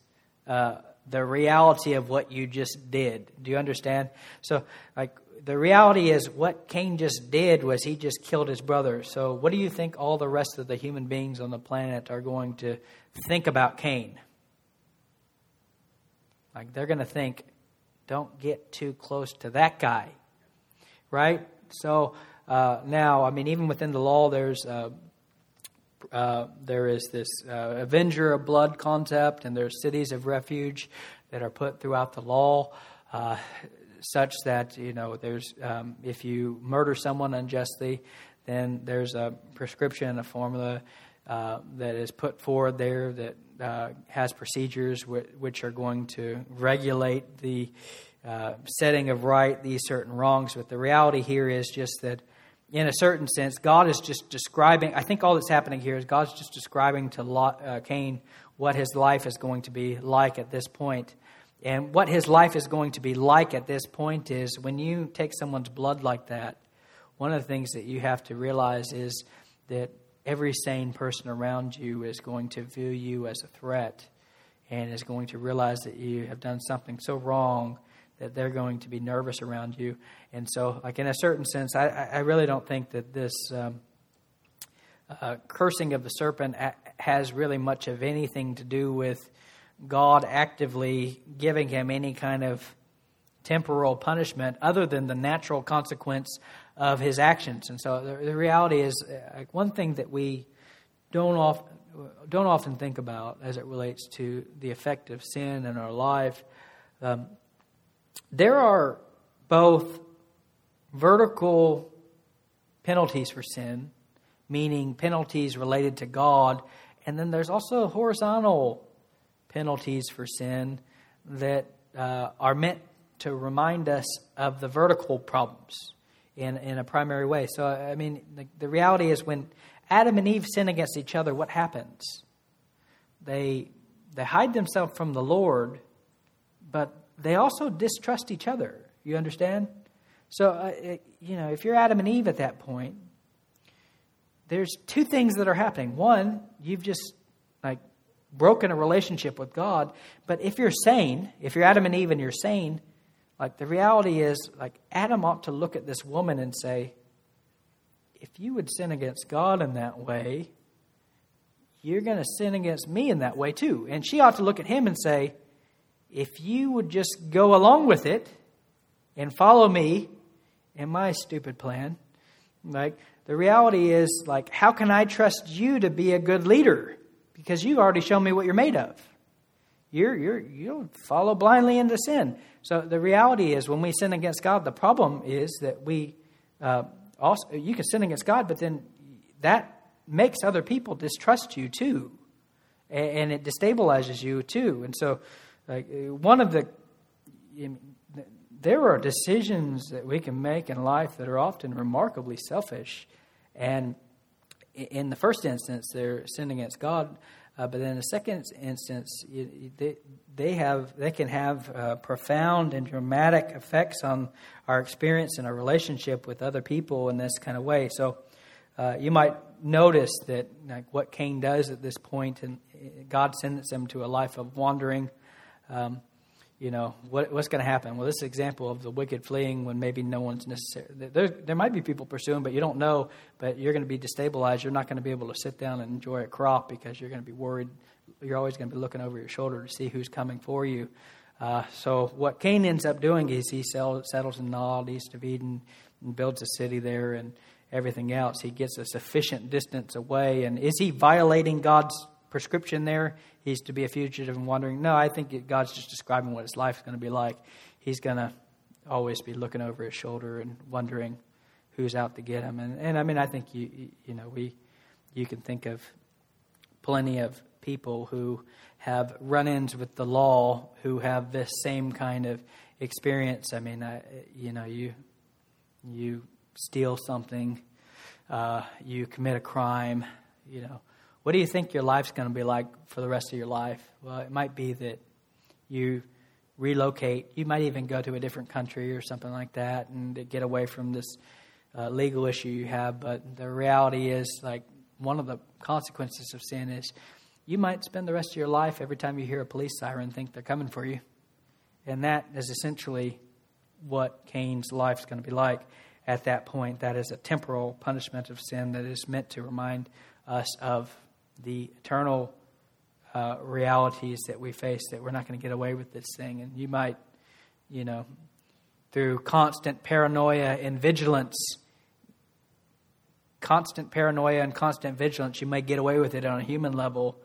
uh, the reality of what you just did. Do you understand? So, like, the reality is what Cain just did was he just killed his brother. So, what do you think all the rest of the human beings on the planet are going to think about Cain? Like, they're going to think, don't get too close to that guy, right? So, uh, now, I mean, even within the law, there's. Uh, uh, there is this uh, avenger of blood concept, and there's cities of refuge that are put throughout the law, uh, such that you know there's um, if you murder someone unjustly, then there's a prescription, a formula uh, that is put forward there that uh, has procedures which are going to regulate the uh, setting of right these certain wrongs. But the reality here is just that in a certain sense, God is just describing. I think all that's happening here is God's just describing to Lot, uh, Cain what his life is going to be like at this point. And what his life is going to be like at this point is when you take someone's blood like that, one of the things that you have to realize is that every sane person around you is going to view you as a threat and is going to realize that you have done something so wrong that they're going to be nervous around you. And so, like in a certain sense, I, I really don't think that this um, uh, cursing of the serpent has really much of anything to do with God actively giving him any kind of temporal punishment other than the natural consequence of his actions. And so the, the reality is, uh, one thing that we don't often don't often think about as it relates to the effect of sin in our life. Um, there are both vertical penalties for sin, meaning penalties related to God, and then there's also horizontal penalties for sin that uh, are meant to remind us of the vertical problems in, in a primary way. So, I mean, the, the reality is when Adam and Eve sin against each other, what happens? They, they hide themselves from the Lord, but they also distrust each other. You understand? So, uh, you know, if you're Adam and Eve at that point, there's two things that are happening. One, you've just like broken a relationship with God. But if you're sane, if you're Adam and Eve and you're sane, like the reality is, like Adam ought to look at this woman and say, if you would sin against God in that way, you're going to sin against me in that way too. And she ought to look at him and say, if you would just go along with it and follow me and my stupid plan, like the reality is, like, how can I trust you to be a good leader? because you've already shown me what you're made of. You're, you're, you follow blindly into sin. So the reality is, when we sin against God, the problem is that we uh, also you can sin against God, but then that makes other people distrust you too, and, it destabilizes you too. And so, one of the there are decisions that we can make in life that are often remarkably selfish, and in the first instance, they're sinning against God, uh, but in the second instance, they, they have they can have uh, profound and dramatic effects on our experience and our relationship with other people in this kind of way. So, uh, you might notice that like what Cain does at this point, and God sends him to a life of wandering. Um, you know, what, what's going to happen? Well, this example of the wicked fleeing when maybe no one's necessary. There, there might be people pursuing, but you don't know. But you're going to be destabilized. You're not going to be able to sit down and enjoy a crop because you're going to be worried you're always going to be looking over your shoulder to see who's coming for you. Uh, so what Cain ends up doing is he settles in Nod, east of Eden, and builds a city there and everything else. He gets a sufficient distance away. And is he violating God's prescription there? He's to be a fugitive and wandering. No, I think God's just describing what his life is going to be like. He's going to always be looking over his shoulder and wondering who's out to get him. And, and I mean, I think you you know we you can think of plenty of people who have run-ins with the law who have this same kind of experience. I mean, I, you know, you you steal something, uh, you commit a crime, you know, what do you think your life's going to be like for the rest of your life? Well, it might be that you relocate. You might even go to a different country or something like that and get away from this uh, legal issue you have. But the reality is, like, one of the consequences of sin is you might spend the rest of your life every time you hear a police siren think they're coming for you. And that is essentially what Cain's life is going to be like at that point. That is a temporal punishment of sin that is meant to remind us of the eternal uh, realities that we face, that we're not going to get away with this thing. And you might, you know, through constant paranoia and vigilance, constant paranoia and constant vigilance, you may get away with it on a human level,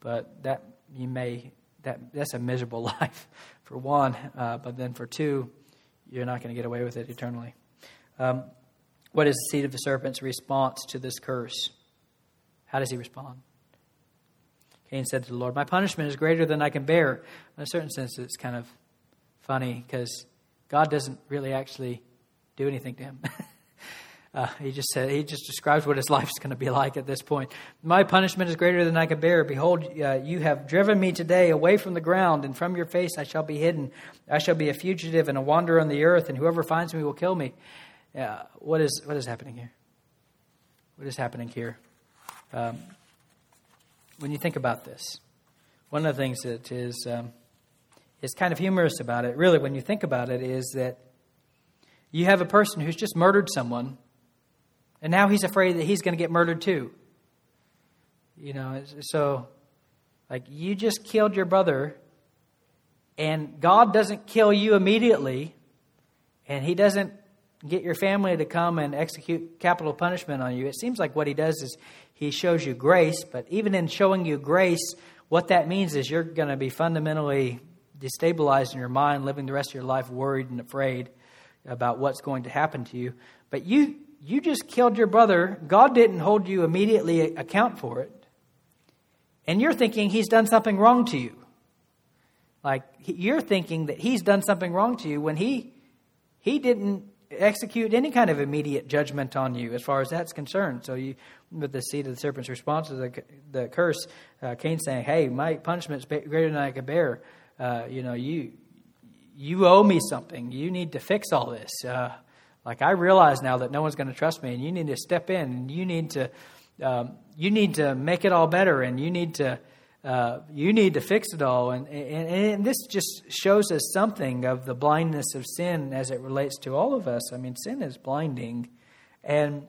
but that you may that that's a miserable life for one. Uh, but then for two, you're not going to get away with it eternally. Um, what is the seed of the serpent's response to this curse? How does he respond? Cain said to the Lord, My punishment is greater than I can bear. In a certain sense, it's kind of funny because God doesn't really actually do anything to him. uh, he just said he just describes what his life is going to be like at this point. My punishment is greater than I can bear. Behold, uh, you have driven me today away from the ground, and from your face I shall be hidden. I shall be a fugitive and a wanderer on the earth, and whoever finds me will kill me. Uh, what is what is happening here? What is happening here? Um, when you think about this, one of the things that is um, is kind of humorous about it, really, when you think about it, is that you have a person who's just murdered someone, and now he's afraid that he's going to get murdered too. You know, so like you just killed your brother, and God doesn't kill you immediately, and He doesn't get your family to come and execute capital punishment on you. It seems like what He does is he shows you grace, but even in showing you grace, what that means is you're going to be fundamentally destabilized in your mind, living the rest of your life worried and afraid about what's going to happen to you. But you you just killed your brother. God didn't hold you immediately account for it. And you're thinking he's done something wrong to you. Like you're thinking that he's done something wrong to you when he he didn't execute any kind of immediate judgment on you as far as that's concerned. So you, with the seed of the serpent's response to the, the curse, uh, Cain saying, "Hey, my punishment is greater than I could bear. Uh, you know, you you owe me something. You need to fix all this. Uh, like I realize now that no one's going to trust me, and you need to step in, and you need to um, you need to make it all better, and you need to." Uh, you need to fix it all. And, and, and, this just shows us something of the blindness of sin as it relates to all of us. I mean, sin is blinding. And,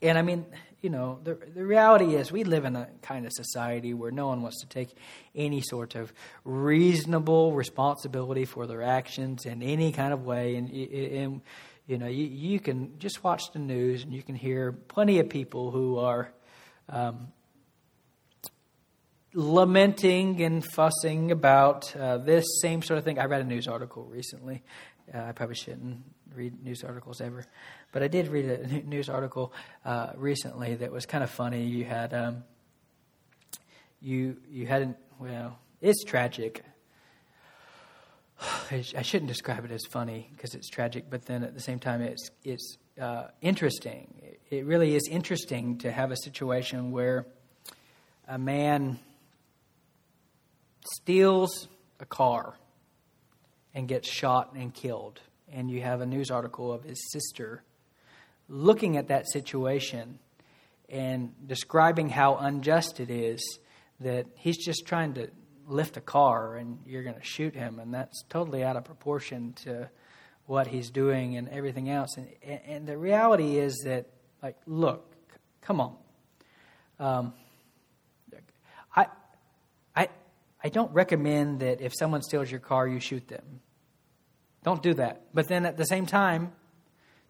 and I mean, you know, the, the reality is we live in a kind of society where no one wants to take any sort of reasonable responsibility for their actions in any kind of way. And, and you know, you, you can just watch the news and you can hear plenty of people who are. Um, lamenting and fussing about uh, this same sort of thing. I read a news article recently. Uh, I probably shouldn't read news articles ever, but I did read a news article uh, recently that was kind of funny. You had um, you you hadn't well, it's tragic. I shouldn't describe it as funny because it's tragic, but then at the same time, it's it's uh, interesting. It really is interesting to have a situation where a man steals a car and gets shot and killed. And you have a news article of his sister looking at that situation and describing how unjust it is that he's just trying to lift a car and you're going to shoot him. And that's totally out of proportion to what he's doing and everything else. And, and the reality is that, like, look, come on. Um, I don't recommend that if someone steals your car, you shoot them. Don't do that. But then at the same time,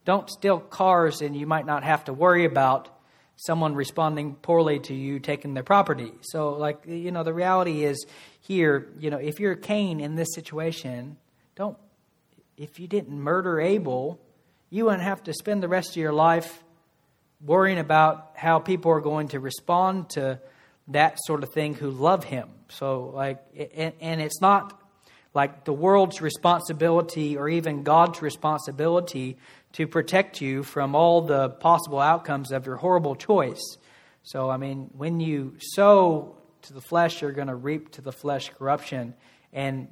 don't steal cars and you might not have to worry about someone responding poorly to you taking their property. So, like, you know, the reality is here, you know, if you're Cain in this situation, don't, if you didn't murder Abel, you wouldn't have to spend the rest of your life worrying about how people are going to respond to that sort of thing who love him. So, like, and, and it's not like the world's responsibility or even God's responsibility to protect you from all the possible outcomes of your horrible choice. So, I mean, when you sow to the flesh, you're going to reap to the flesh corruption. And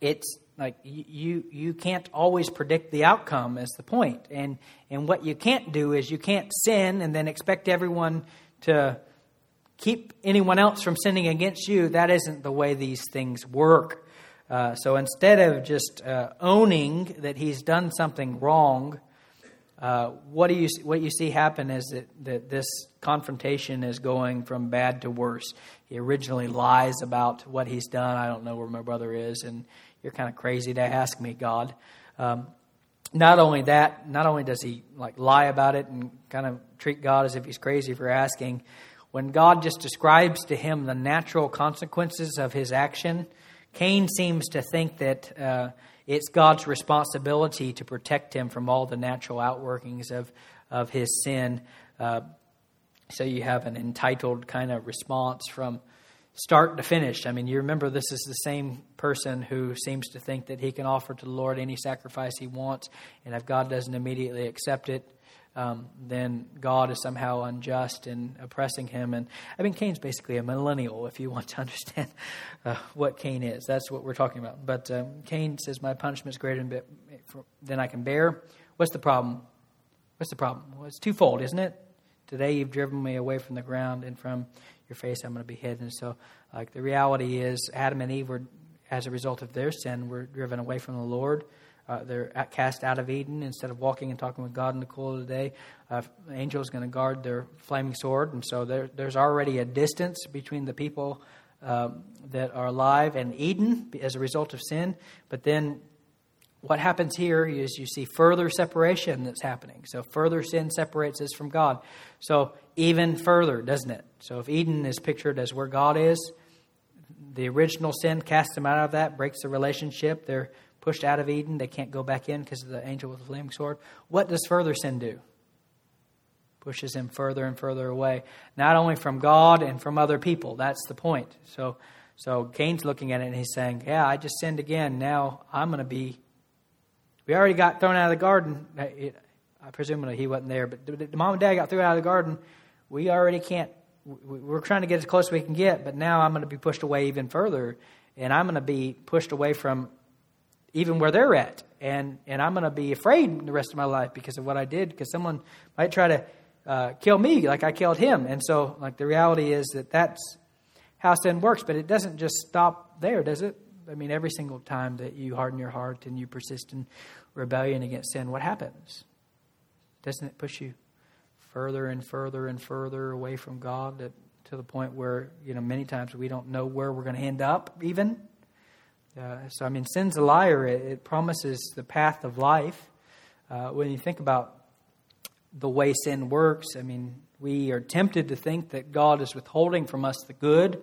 it's like you you can't always predict the outcome is the point and and what you can't do is you can't sin and then expect everyone to keep anyone else from sinning against you. That isn't the way these things work. Uh, so instead of just uh, owning that he's done something wrong uh, what do you what you see happen is that, that this confrontation is going from bad to worse. He originally lies about what he's done. I don't know where my brother is and you're kind of crazy to ask me, God. Um, not only that, not only does he like lie about it and kind of treat God as if he's crazy for asking, when God just describes to him the natural consequences of his action, Cain seems to think that uh, it's God's responsibility to protect him from all the natural outworkings of, of his sin. Uh, so you have an entitled kind of response from start to finish. I mean, you remember this is the same person who seems to think that he can offer to the Lord any sacrifice he wants, and if God doesn't immediately accept it, um, then God is somehow unjust and oppressing him. And I mean, Cain's basically a millennial, if you want to understand uh, what Cain is. That's what we're talking about. But um, Cain says, My punishment is greater than I can bear. What's the problem? What's the problem? Well, it's twofold, isn't it? Today you've driven me away from the ground and from your face I'm going to be hidden. So, like the reality is, Adam and Eve were, as a result of their sin, were driven away from the Lord. Uh, they're cast out of Eden instead of walking and talking with God in the cool of the day. Uh, the angel is going to guard their flaming sword, and so there, there's already a distance between the people um, that are alive and Eden as a result of sin. But then what happens here is you see further separation that's happening. So further sin separates us from God. So even further, doesn't it? So if Eden is pictured as where God is, the original sin casts them out of that, breaks the relationship. They're pushed out of Eden. They can't go back in because of the angel with the flaming sword. What does further sin do? Pushes him further and further away, not only from God and from other people. That's the point. So, so Cain's looking at it and he's saying, "Yeah, I just sinned again. Now I'm going to be we already got thrown out of the garden. Uh, it, I presumably he wasn't there, but the mom and dad got thrown out of the garden. We already can't. We're trying to get as close as we can get, but now I'm going to be pushed away even further, and I'm going to be pushed away from even where they're at, and and I'm going to be afraid the rest of my life because of what I did, because someone might try to uh, kill me like I killed him, and so like the reality is that that's how sin works, but it doesn't just stop there, does it? I mean, every single time that you harden your heart and you persist in rebellion against sin, what happens? Doesn't it push you further and further and further away from God to the point where, you know, many times we don't know where we're going to end up, even? Uh, so, I mean, sin's a liar. It, it promises the path of life. Uh, when you think about the way sin works, I mean, we are tempted to think that God is withholding from us the good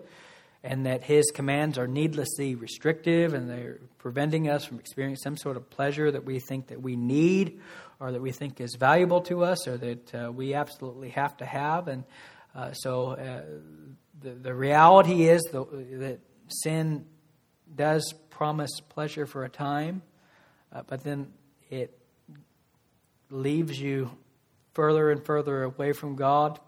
and that his commands are needlessly restrictive and they're preventing us from experiencing some sort of pleasure that we think that we need or that we think is valuable to us or that uh, we absolutely have to have and uh, so uh, the, the reality is the, that sin does promise pleasure for a time uh, but then it leaves you further and further away from god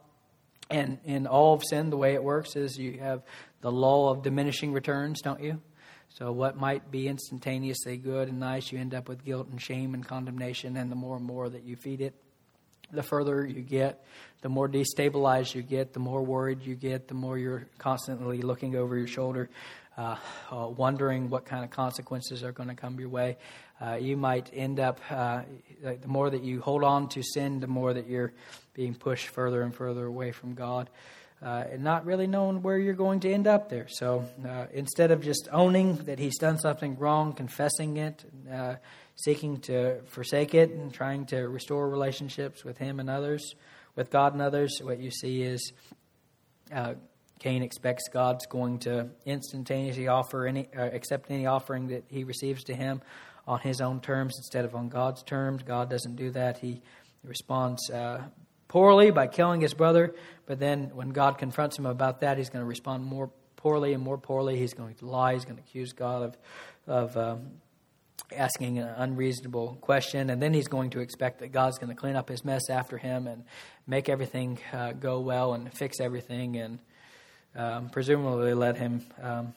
and in all of sin, the way it works is you have the law of diminishing returns, don't you? So, what might be instantaneously good and nice, you end up with guilt and shame and condemnation, and the more and more that you feed it, the further you get, the more destabilized you get, the more worried you get, the more you're constantly looking over your shoulder, uh, uh, wondering what kind of consequences are going to come your way. Uh, you might end up, uh, the more that you hold on to sin, the more that you're being pushed further and further away from God. uh, and not really knowing where you're going to end up there. So uh, instead of just owning that he's done something wrong, confessing it, seeking to forsake it, and trying to restore relationships with him and others, with God and others, what you see is uh, Cain expects God's going to instantaneously offer any, uh, accept any offering that he receives to him on his own terms instead of on God's terms. God doesn't do that. He responds uh, poorly by killing his brother, but then when God confronts him about that, he's going to respond more poorly and more poorly. He's going to lie. He's going to accuse God of, of um, asking an unreasonable question, and then he's going to expect that God's going to clean up his mess after him and make everything uh, go well and fix everything, and um, presumably let him. Um,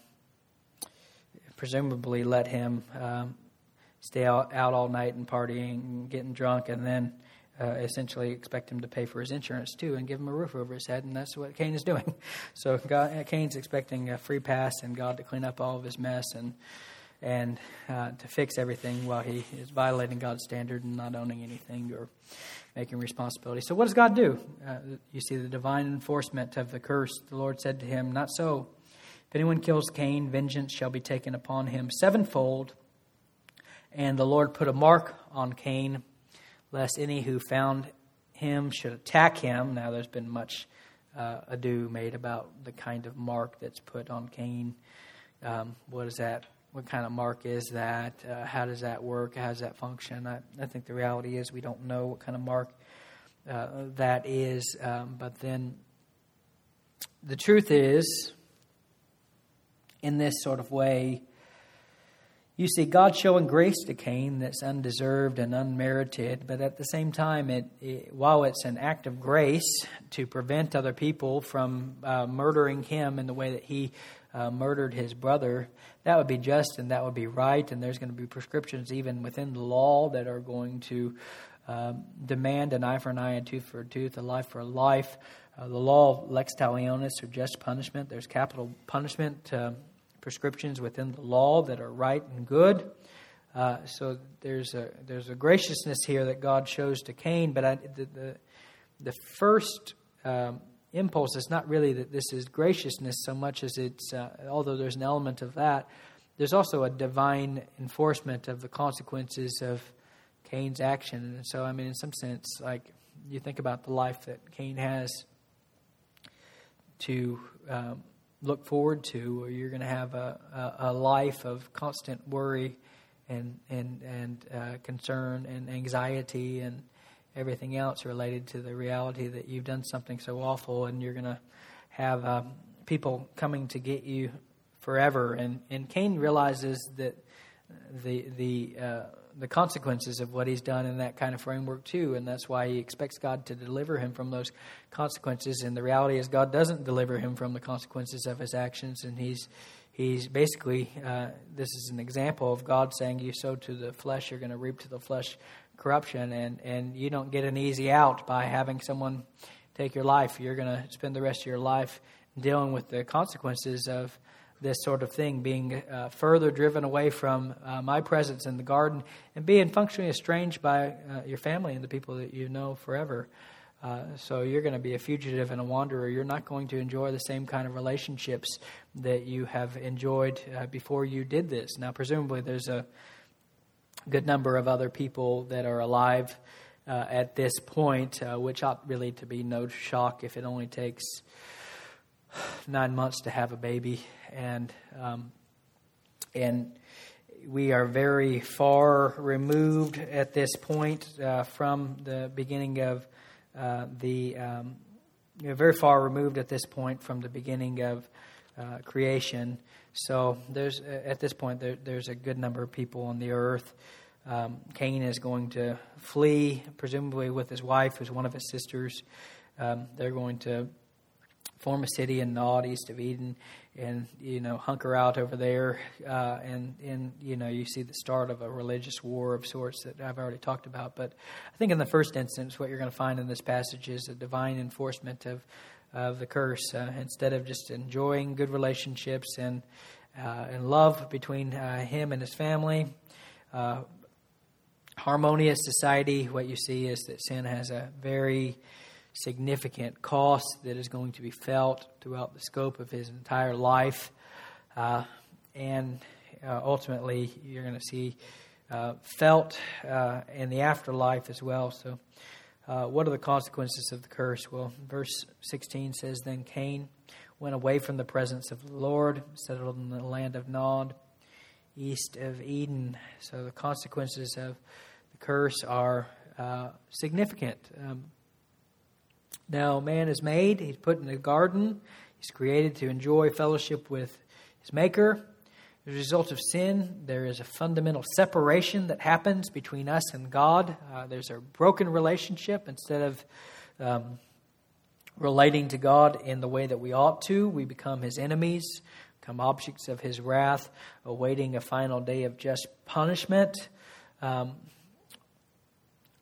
presumably let him um, stay out, out all night and partying and getting drunk and then uh, essentially expect him to pay for his insurance too and give him a roof over his head, and that's what Cain is doing. So God, Cain's expecting a free pass and God to clean up all of his mess and and uh, to fix everything while he is violating God's standard and not owning anything or making responsibility. So what does God do? Uh, you see the divine enforcement of the curse. The Lord said to him, "Not so. If anyone kills Cain, vengeance shall be taken upon him sevenfold." And the Lord put a mark on Cain lest any who found him should attack him. Now, there's been much uh, ado made about the kind of mark that's put on Cain. Um, what is that? What kind of mark is that? Uh, how does that work? How does that function? I, I, think the reality is we don't know what kind of mark uh, that is. Um, but then the truth is, in this sort of way, you see God showing grace to Cain that's undeserved and unmerited, but at the same time, it, it while it's an act of grace to prevent other people from uh, murdering him in the way that he uh, murdered his brother, that would be just and that would be right. And there's going to be prescriptions even within the law that are going to um, demand an eye for an eye, and tooth for a tooth, a life for a life. Uh, the law of lex talionis, or just punishment. There's capital punishment prescriptions within the law that are right and good. Uh, so there's a there's a graciousness here that God shows to Cain, but I, the, the, the first um, impulse is not really that this is graciousness so much as it's uh, although there's an element of that, there's also a divine enforcement of the consequences of Cain's action. And so I mean, in some sense, like you think about the life that Cain has to um, look forward to, or you're going to have a, a, a, life of constant worry and and and uh, concern and anxiety and everything else related to the reality that you've done something so awful, and you're going to have um, people coming to get you forever. And and Cain realizes that the the uh, the consequences of what he's done in that kind of framework too, and that's why he expects God to deliver him from those consequences. And the reality is, God doesn't deliver him from the consequences of his actions, and he's he's basically uh, this is an example of God saying, "You sow to the flesh, you're going to reap to the flesh corruption," and and you don't get an easy out by having someone take your life. You're going to spend the rest of your life dealing with the consequences of this sort of thing, being uh, further driven away from uh, my presence in the garden and being functionally estranged by uh, your family and the people that you know forever. Uh, so you're going to be a fugitive and a wanderer. You're not going to enjoy the same kind of relationships that you have enjoyed uh, before you did this. Now, presumably, there's a good number of other people that are alive uh, at this point, which ought really to be no shock if it only takes nine months to have a baby and um, and we are very far removed at this point uh, from the beginning of uh, the um, very far removed at this point from the beginning of uh, creation. So there's at this point there, there's a good number of people on the earth. Um, Cain is going to flee, presumably with his wife, who's one of his sisters. Um, they're going to form a city in Nod, east of Eden, and you know hunker out over there, uh, and and you know you see the start of a religious war of sorts that I've already talked about. But I think in the first instance, what you're going to find in this passage is a divine enforcement of of the curse. Uh, instead of just enjoying good relationships and uh, and love between uh, him and his family. Uh, harmonious society, what you see is that sin has a very significant cost that is going to be felt throughout the scope of his entire life. Uh, and uh, ultimately, you're going to see felt in the afterlife as well. So, uh, what are the consequences of the curse? Well, verse 16 says Then Cain went away from the presence of the Lord, settled in the land of Nod, east of Eden. So, the consequences of the curse are uh, significant. Um, now, man is made, he's put in a garden, he's created to enjoy fellowship with his Maker. As a result of sin, there is a fundamental separation that happens between us and God. Uh, there's a broken relationship. Instead of um, relating to God in the way that we ought to, we become his enemies, become objects of his wrath, awaiting a final day of just punishment. Um,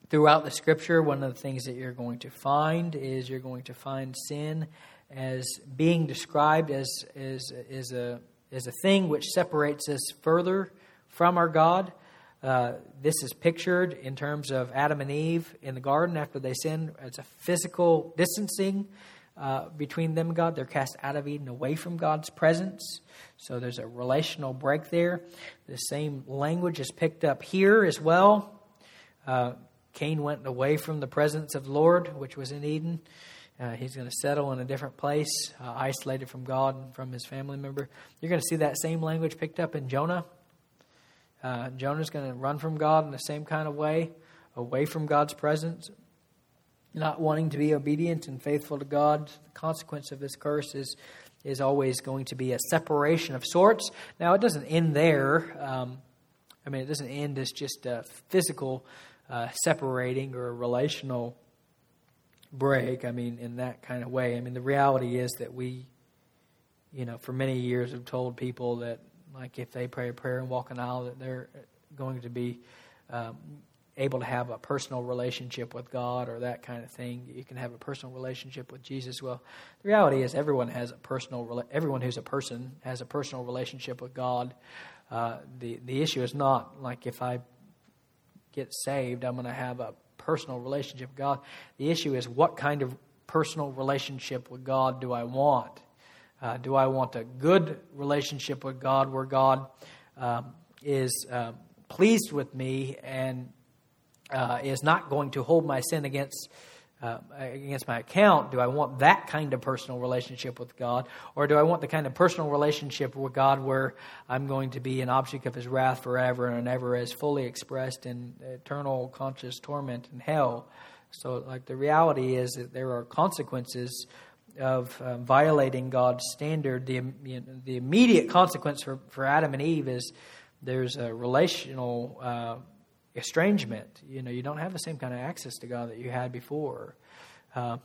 throughout the scripture, one of the things that you're going to find is you're going to find sin as being described as, as, as, a, as a thing which separates us further from our God. Uh, this is pictured in terms of Adam and Eve in the garden after they sin. It's a physical distancing uh, between them and God. They're cast out of Eden away from God's presence. So there's a relational break there. The same language is picked up here as well. Uh, Cain went away from the presence of the Lord, which was in Eden. Uh, he's going to settle in a different place, uh, isolated from God and from his family member. You're going to see that same language picked up in Jonah. Uh, Jonah's going to run from God in the same kind of way, away from God's presence, not wanting to be obedient and faithful to God. The consequence of this curse is, is always going to be a separation of sorts. Now, it doesn't end there. Um, I mean, it doesn't end as just a physical uh, separating or a relational break. I mean, in that kind of way. I mean, the reality is that we, you know, for many years have told people that, like, if they pray a prayer and walk an aisle, that they're going to be um, able to have a personal relationship with God or that kind of thing. You can have a personal relationship with Jesus. Well, the reality is everyone has a personal. Everyone who's a person has a personal relationship with God. Uh, the the issue is not like if I get saved, I'm going to have a personal relationship with God. The issue is what kind of personal relationship with God do I want? Uh, do I want a good relationship with God where God um, is uh, pleased with me and uh, is not going to hold my sin against uh, against my account, do I want that kind of personal relationship with God? Or do I want the kind of personal relationship with God where I'm going to be an object of His wrath forever and ever as fully expressed in eternal conscious torment in hell? So, like, the reality is that there are consequences of uh, violating God's standard. The, you know, the immediate consequence for, for Adam and Eve is there's a relational. Uh, estrangement. You know, you don't have the same kind of access to God that you had before. Um,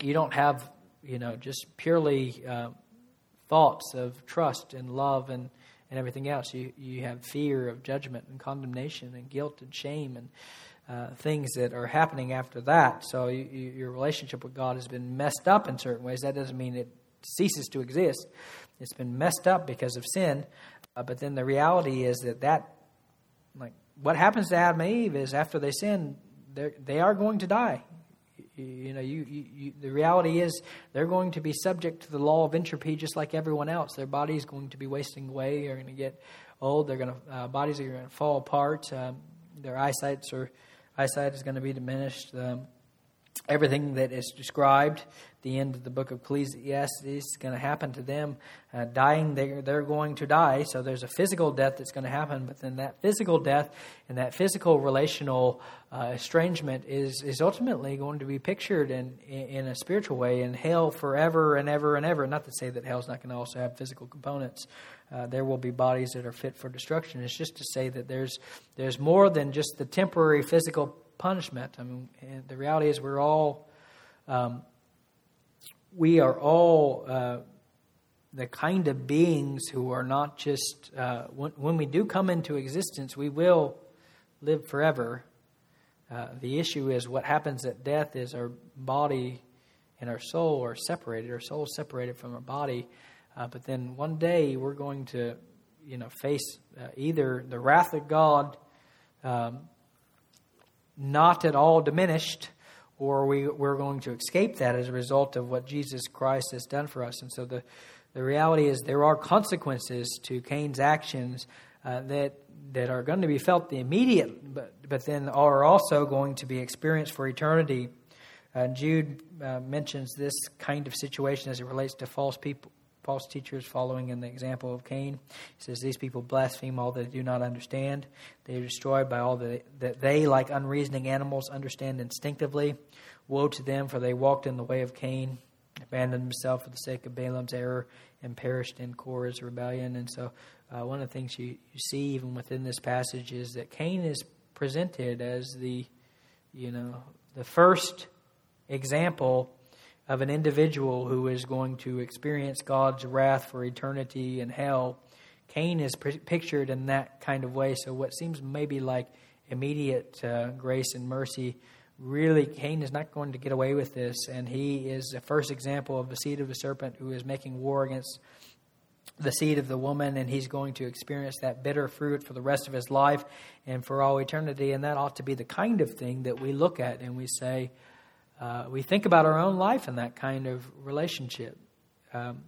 you don't have, you know, just purely uh, thoughts of trust and love and, and everything else. You, you have fear of judgment and condemnation and guilt and shame and uh, things that are happening after that. So you, you, your relationship with God has been messed up in certain ways. That doesn't mean it ceases to exist. It's been messed up because of sin. Uh, but then the reality is that that, like what happens to Adam and Eve is after they sin, they are going to die. You know, you, you, the reality is they're going to be subject to the law of entropy just like everyone else. Their body is going to be wasting away. They're going to get old. Their uh, bodies are going to fall apart. Um, their eyesights eyesight is going to be diminished. Um, everything that is described the end of the book of Ecclesiastes is going to happen to them. Uh, dying, they're, they're going to die. So there's a physical death that's going to happen, but then that physical death and that physical relational uh, estrangement is, is ultimately going to be pictured in, in a spiritual way in hell forever and ever and ever. Not to say that hell's not going to also have physical components. Uh, there will be bodies that are fit for destruction. It's just to say that there's, there's more than just the temporary physical punishment. I mean, the reality is we're all. Um, we are all uh, the kind of beings who are not just, uh, when, when, we do come into existence, we will live forever. Uh, the issue is what happens at death is our body and our soul are separated. Our soul separated from our body. Uh, but then one day we're going to, you know, face uh, either the wrath of God, um, not at all diminished, or we, we're going to escape that as a result of what Jesus Christ has done for us. And so the, the reality is there are consequences to Cain's actions uh, that, that are going to be felt the immediate, but, but then are also going to be experienced for eternity. Uh, Jude uh, mentions this kind of situation as it relates to false people, false teachers following in the example of Cain. He says, These people blaspheme all that they do not understand. They are destroyed by all that, that they, like unreasoning animals, understand instinctively. Woe to them, for they walked in the way of Cain, abandoned himself for the sake of Balaam's error, and perished in Korah's rebellion. And so, uh, one of the things you, you see even within this passage is that Cain is presented as the, you know, the first example of an individual who is going to experience God's wrath for eternity in hell. Cain is pictured in that kind of way. So, what seems maybe like immediate uh, grace and mercy, really, Cain is not going to get away with this. And he is the first example of the seed of the serpent who is making war against the seed of the woman, and he's going to experience that bitter fruit for the rest of his life and for all eternity. And that ought to be the kind of thing that we look at and we say, uh, we think about our own life in that kind of relationship, um,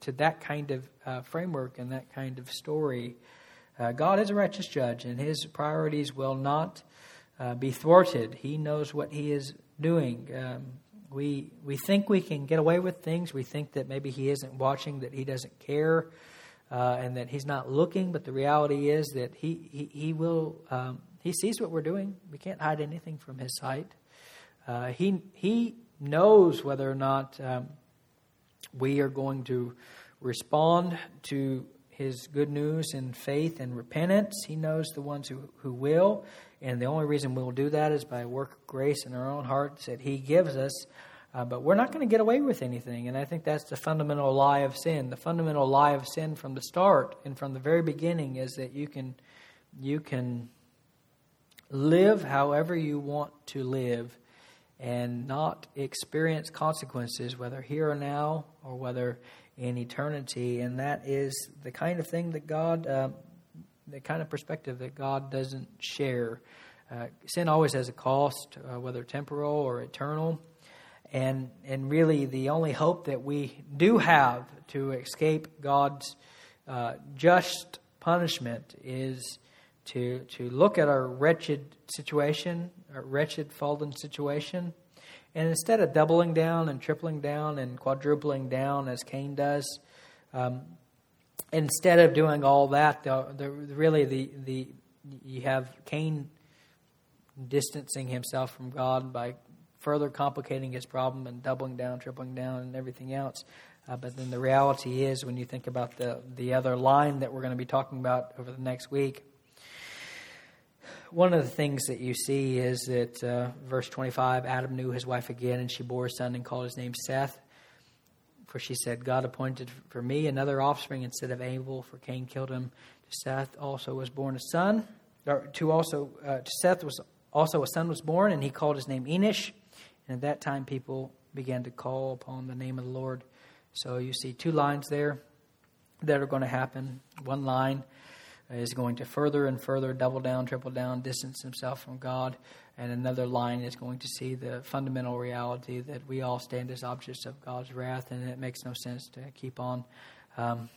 to that kind of uh, framework and that kind of story. Uh, God is a righteous judge, and his priorities will not uh, be thwarted. He knows what he is doing. Um, we, we think we can get away with things. We think that maybe he isn't watching, that he doesn't care, uh, and that he's not looking. But the reality is that he, he, he will, um, he sees what we're doing. We can't hide anything from his sight. Uh, he, he knows whether or not um, we are going to respond to his good news in faith and repentance. He knows the ones who, who will. And the only reason we'll do that is by work of grace in our own hearts that he gives us. Uh, but we're not going to get away with anything. And I think that's the fundamental lie of sin. The fundamental lie of sin from the start and from the very beginning is that you can, you can live however you want to live and not experience consequences, whether here or now or whether in eternity. And that is the kind of thing that God, uh, the kind of perspective that God doesn't share. Uh, sin always has a cost, uh, whether temporal or eternal. And, and really, the only hope that we do have to escape God's uh, just punishment is to, to look at our wretched situation, our wretched, fallen situation, and instead of doubling down and tripling down and quadrupling down as Cain does, um, instead of doing all that, the, the, really the, the, you have Cain distancing himself from God by further complicating his problem and doubling down, tripling down, and everything else. Uh, but then the reality is, when you think about the, the other line that we're going to be talking about over the next week, one of the things that you see is that uh, verse 25 Adam knew his wife again, and she bore a son and called his name Seth. For she said, God appointed for me another offspring instead of Abel, for Cain killed him. To Seth also was born a son. Or to also uh, to Seth was also a son was born, and he called his name Enosh. And at that time, people began to call upon the name of the Lord. So you see two lines there that are going to happen. One line is going to further and further double down, triple down, distance himself from God. And another line is going to see the fundamental reality that we all stand as objects of God's wrath, and it makes no sense to keep on um,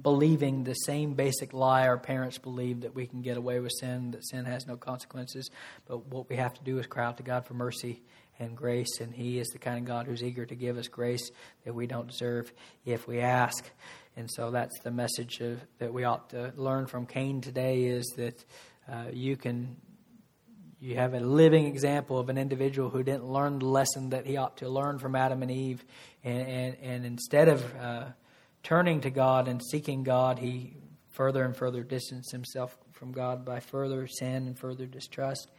believing the same basic lie our parents believed that we can get away with sin, that sin has no consequences. But what we have to do is cry out to God for mercy and grace, and He is the kind of God who's eager to give us grace that we don't deserve if we ask. And so that's the message of, that we ought to learn from Cain today is that uh, you can you have a living example of an individual who didn't learn the lesson that he ought to learn from Adam and Eve, and and, and instead of uh, turning to God and seeking God, he further and further distanced himself from God by further sin and further distrust.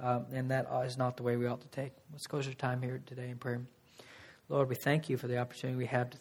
Um, and that is not the way we ought to take. Let's close our time here today in prayer. Lord, we thank you for the opportunity we have to.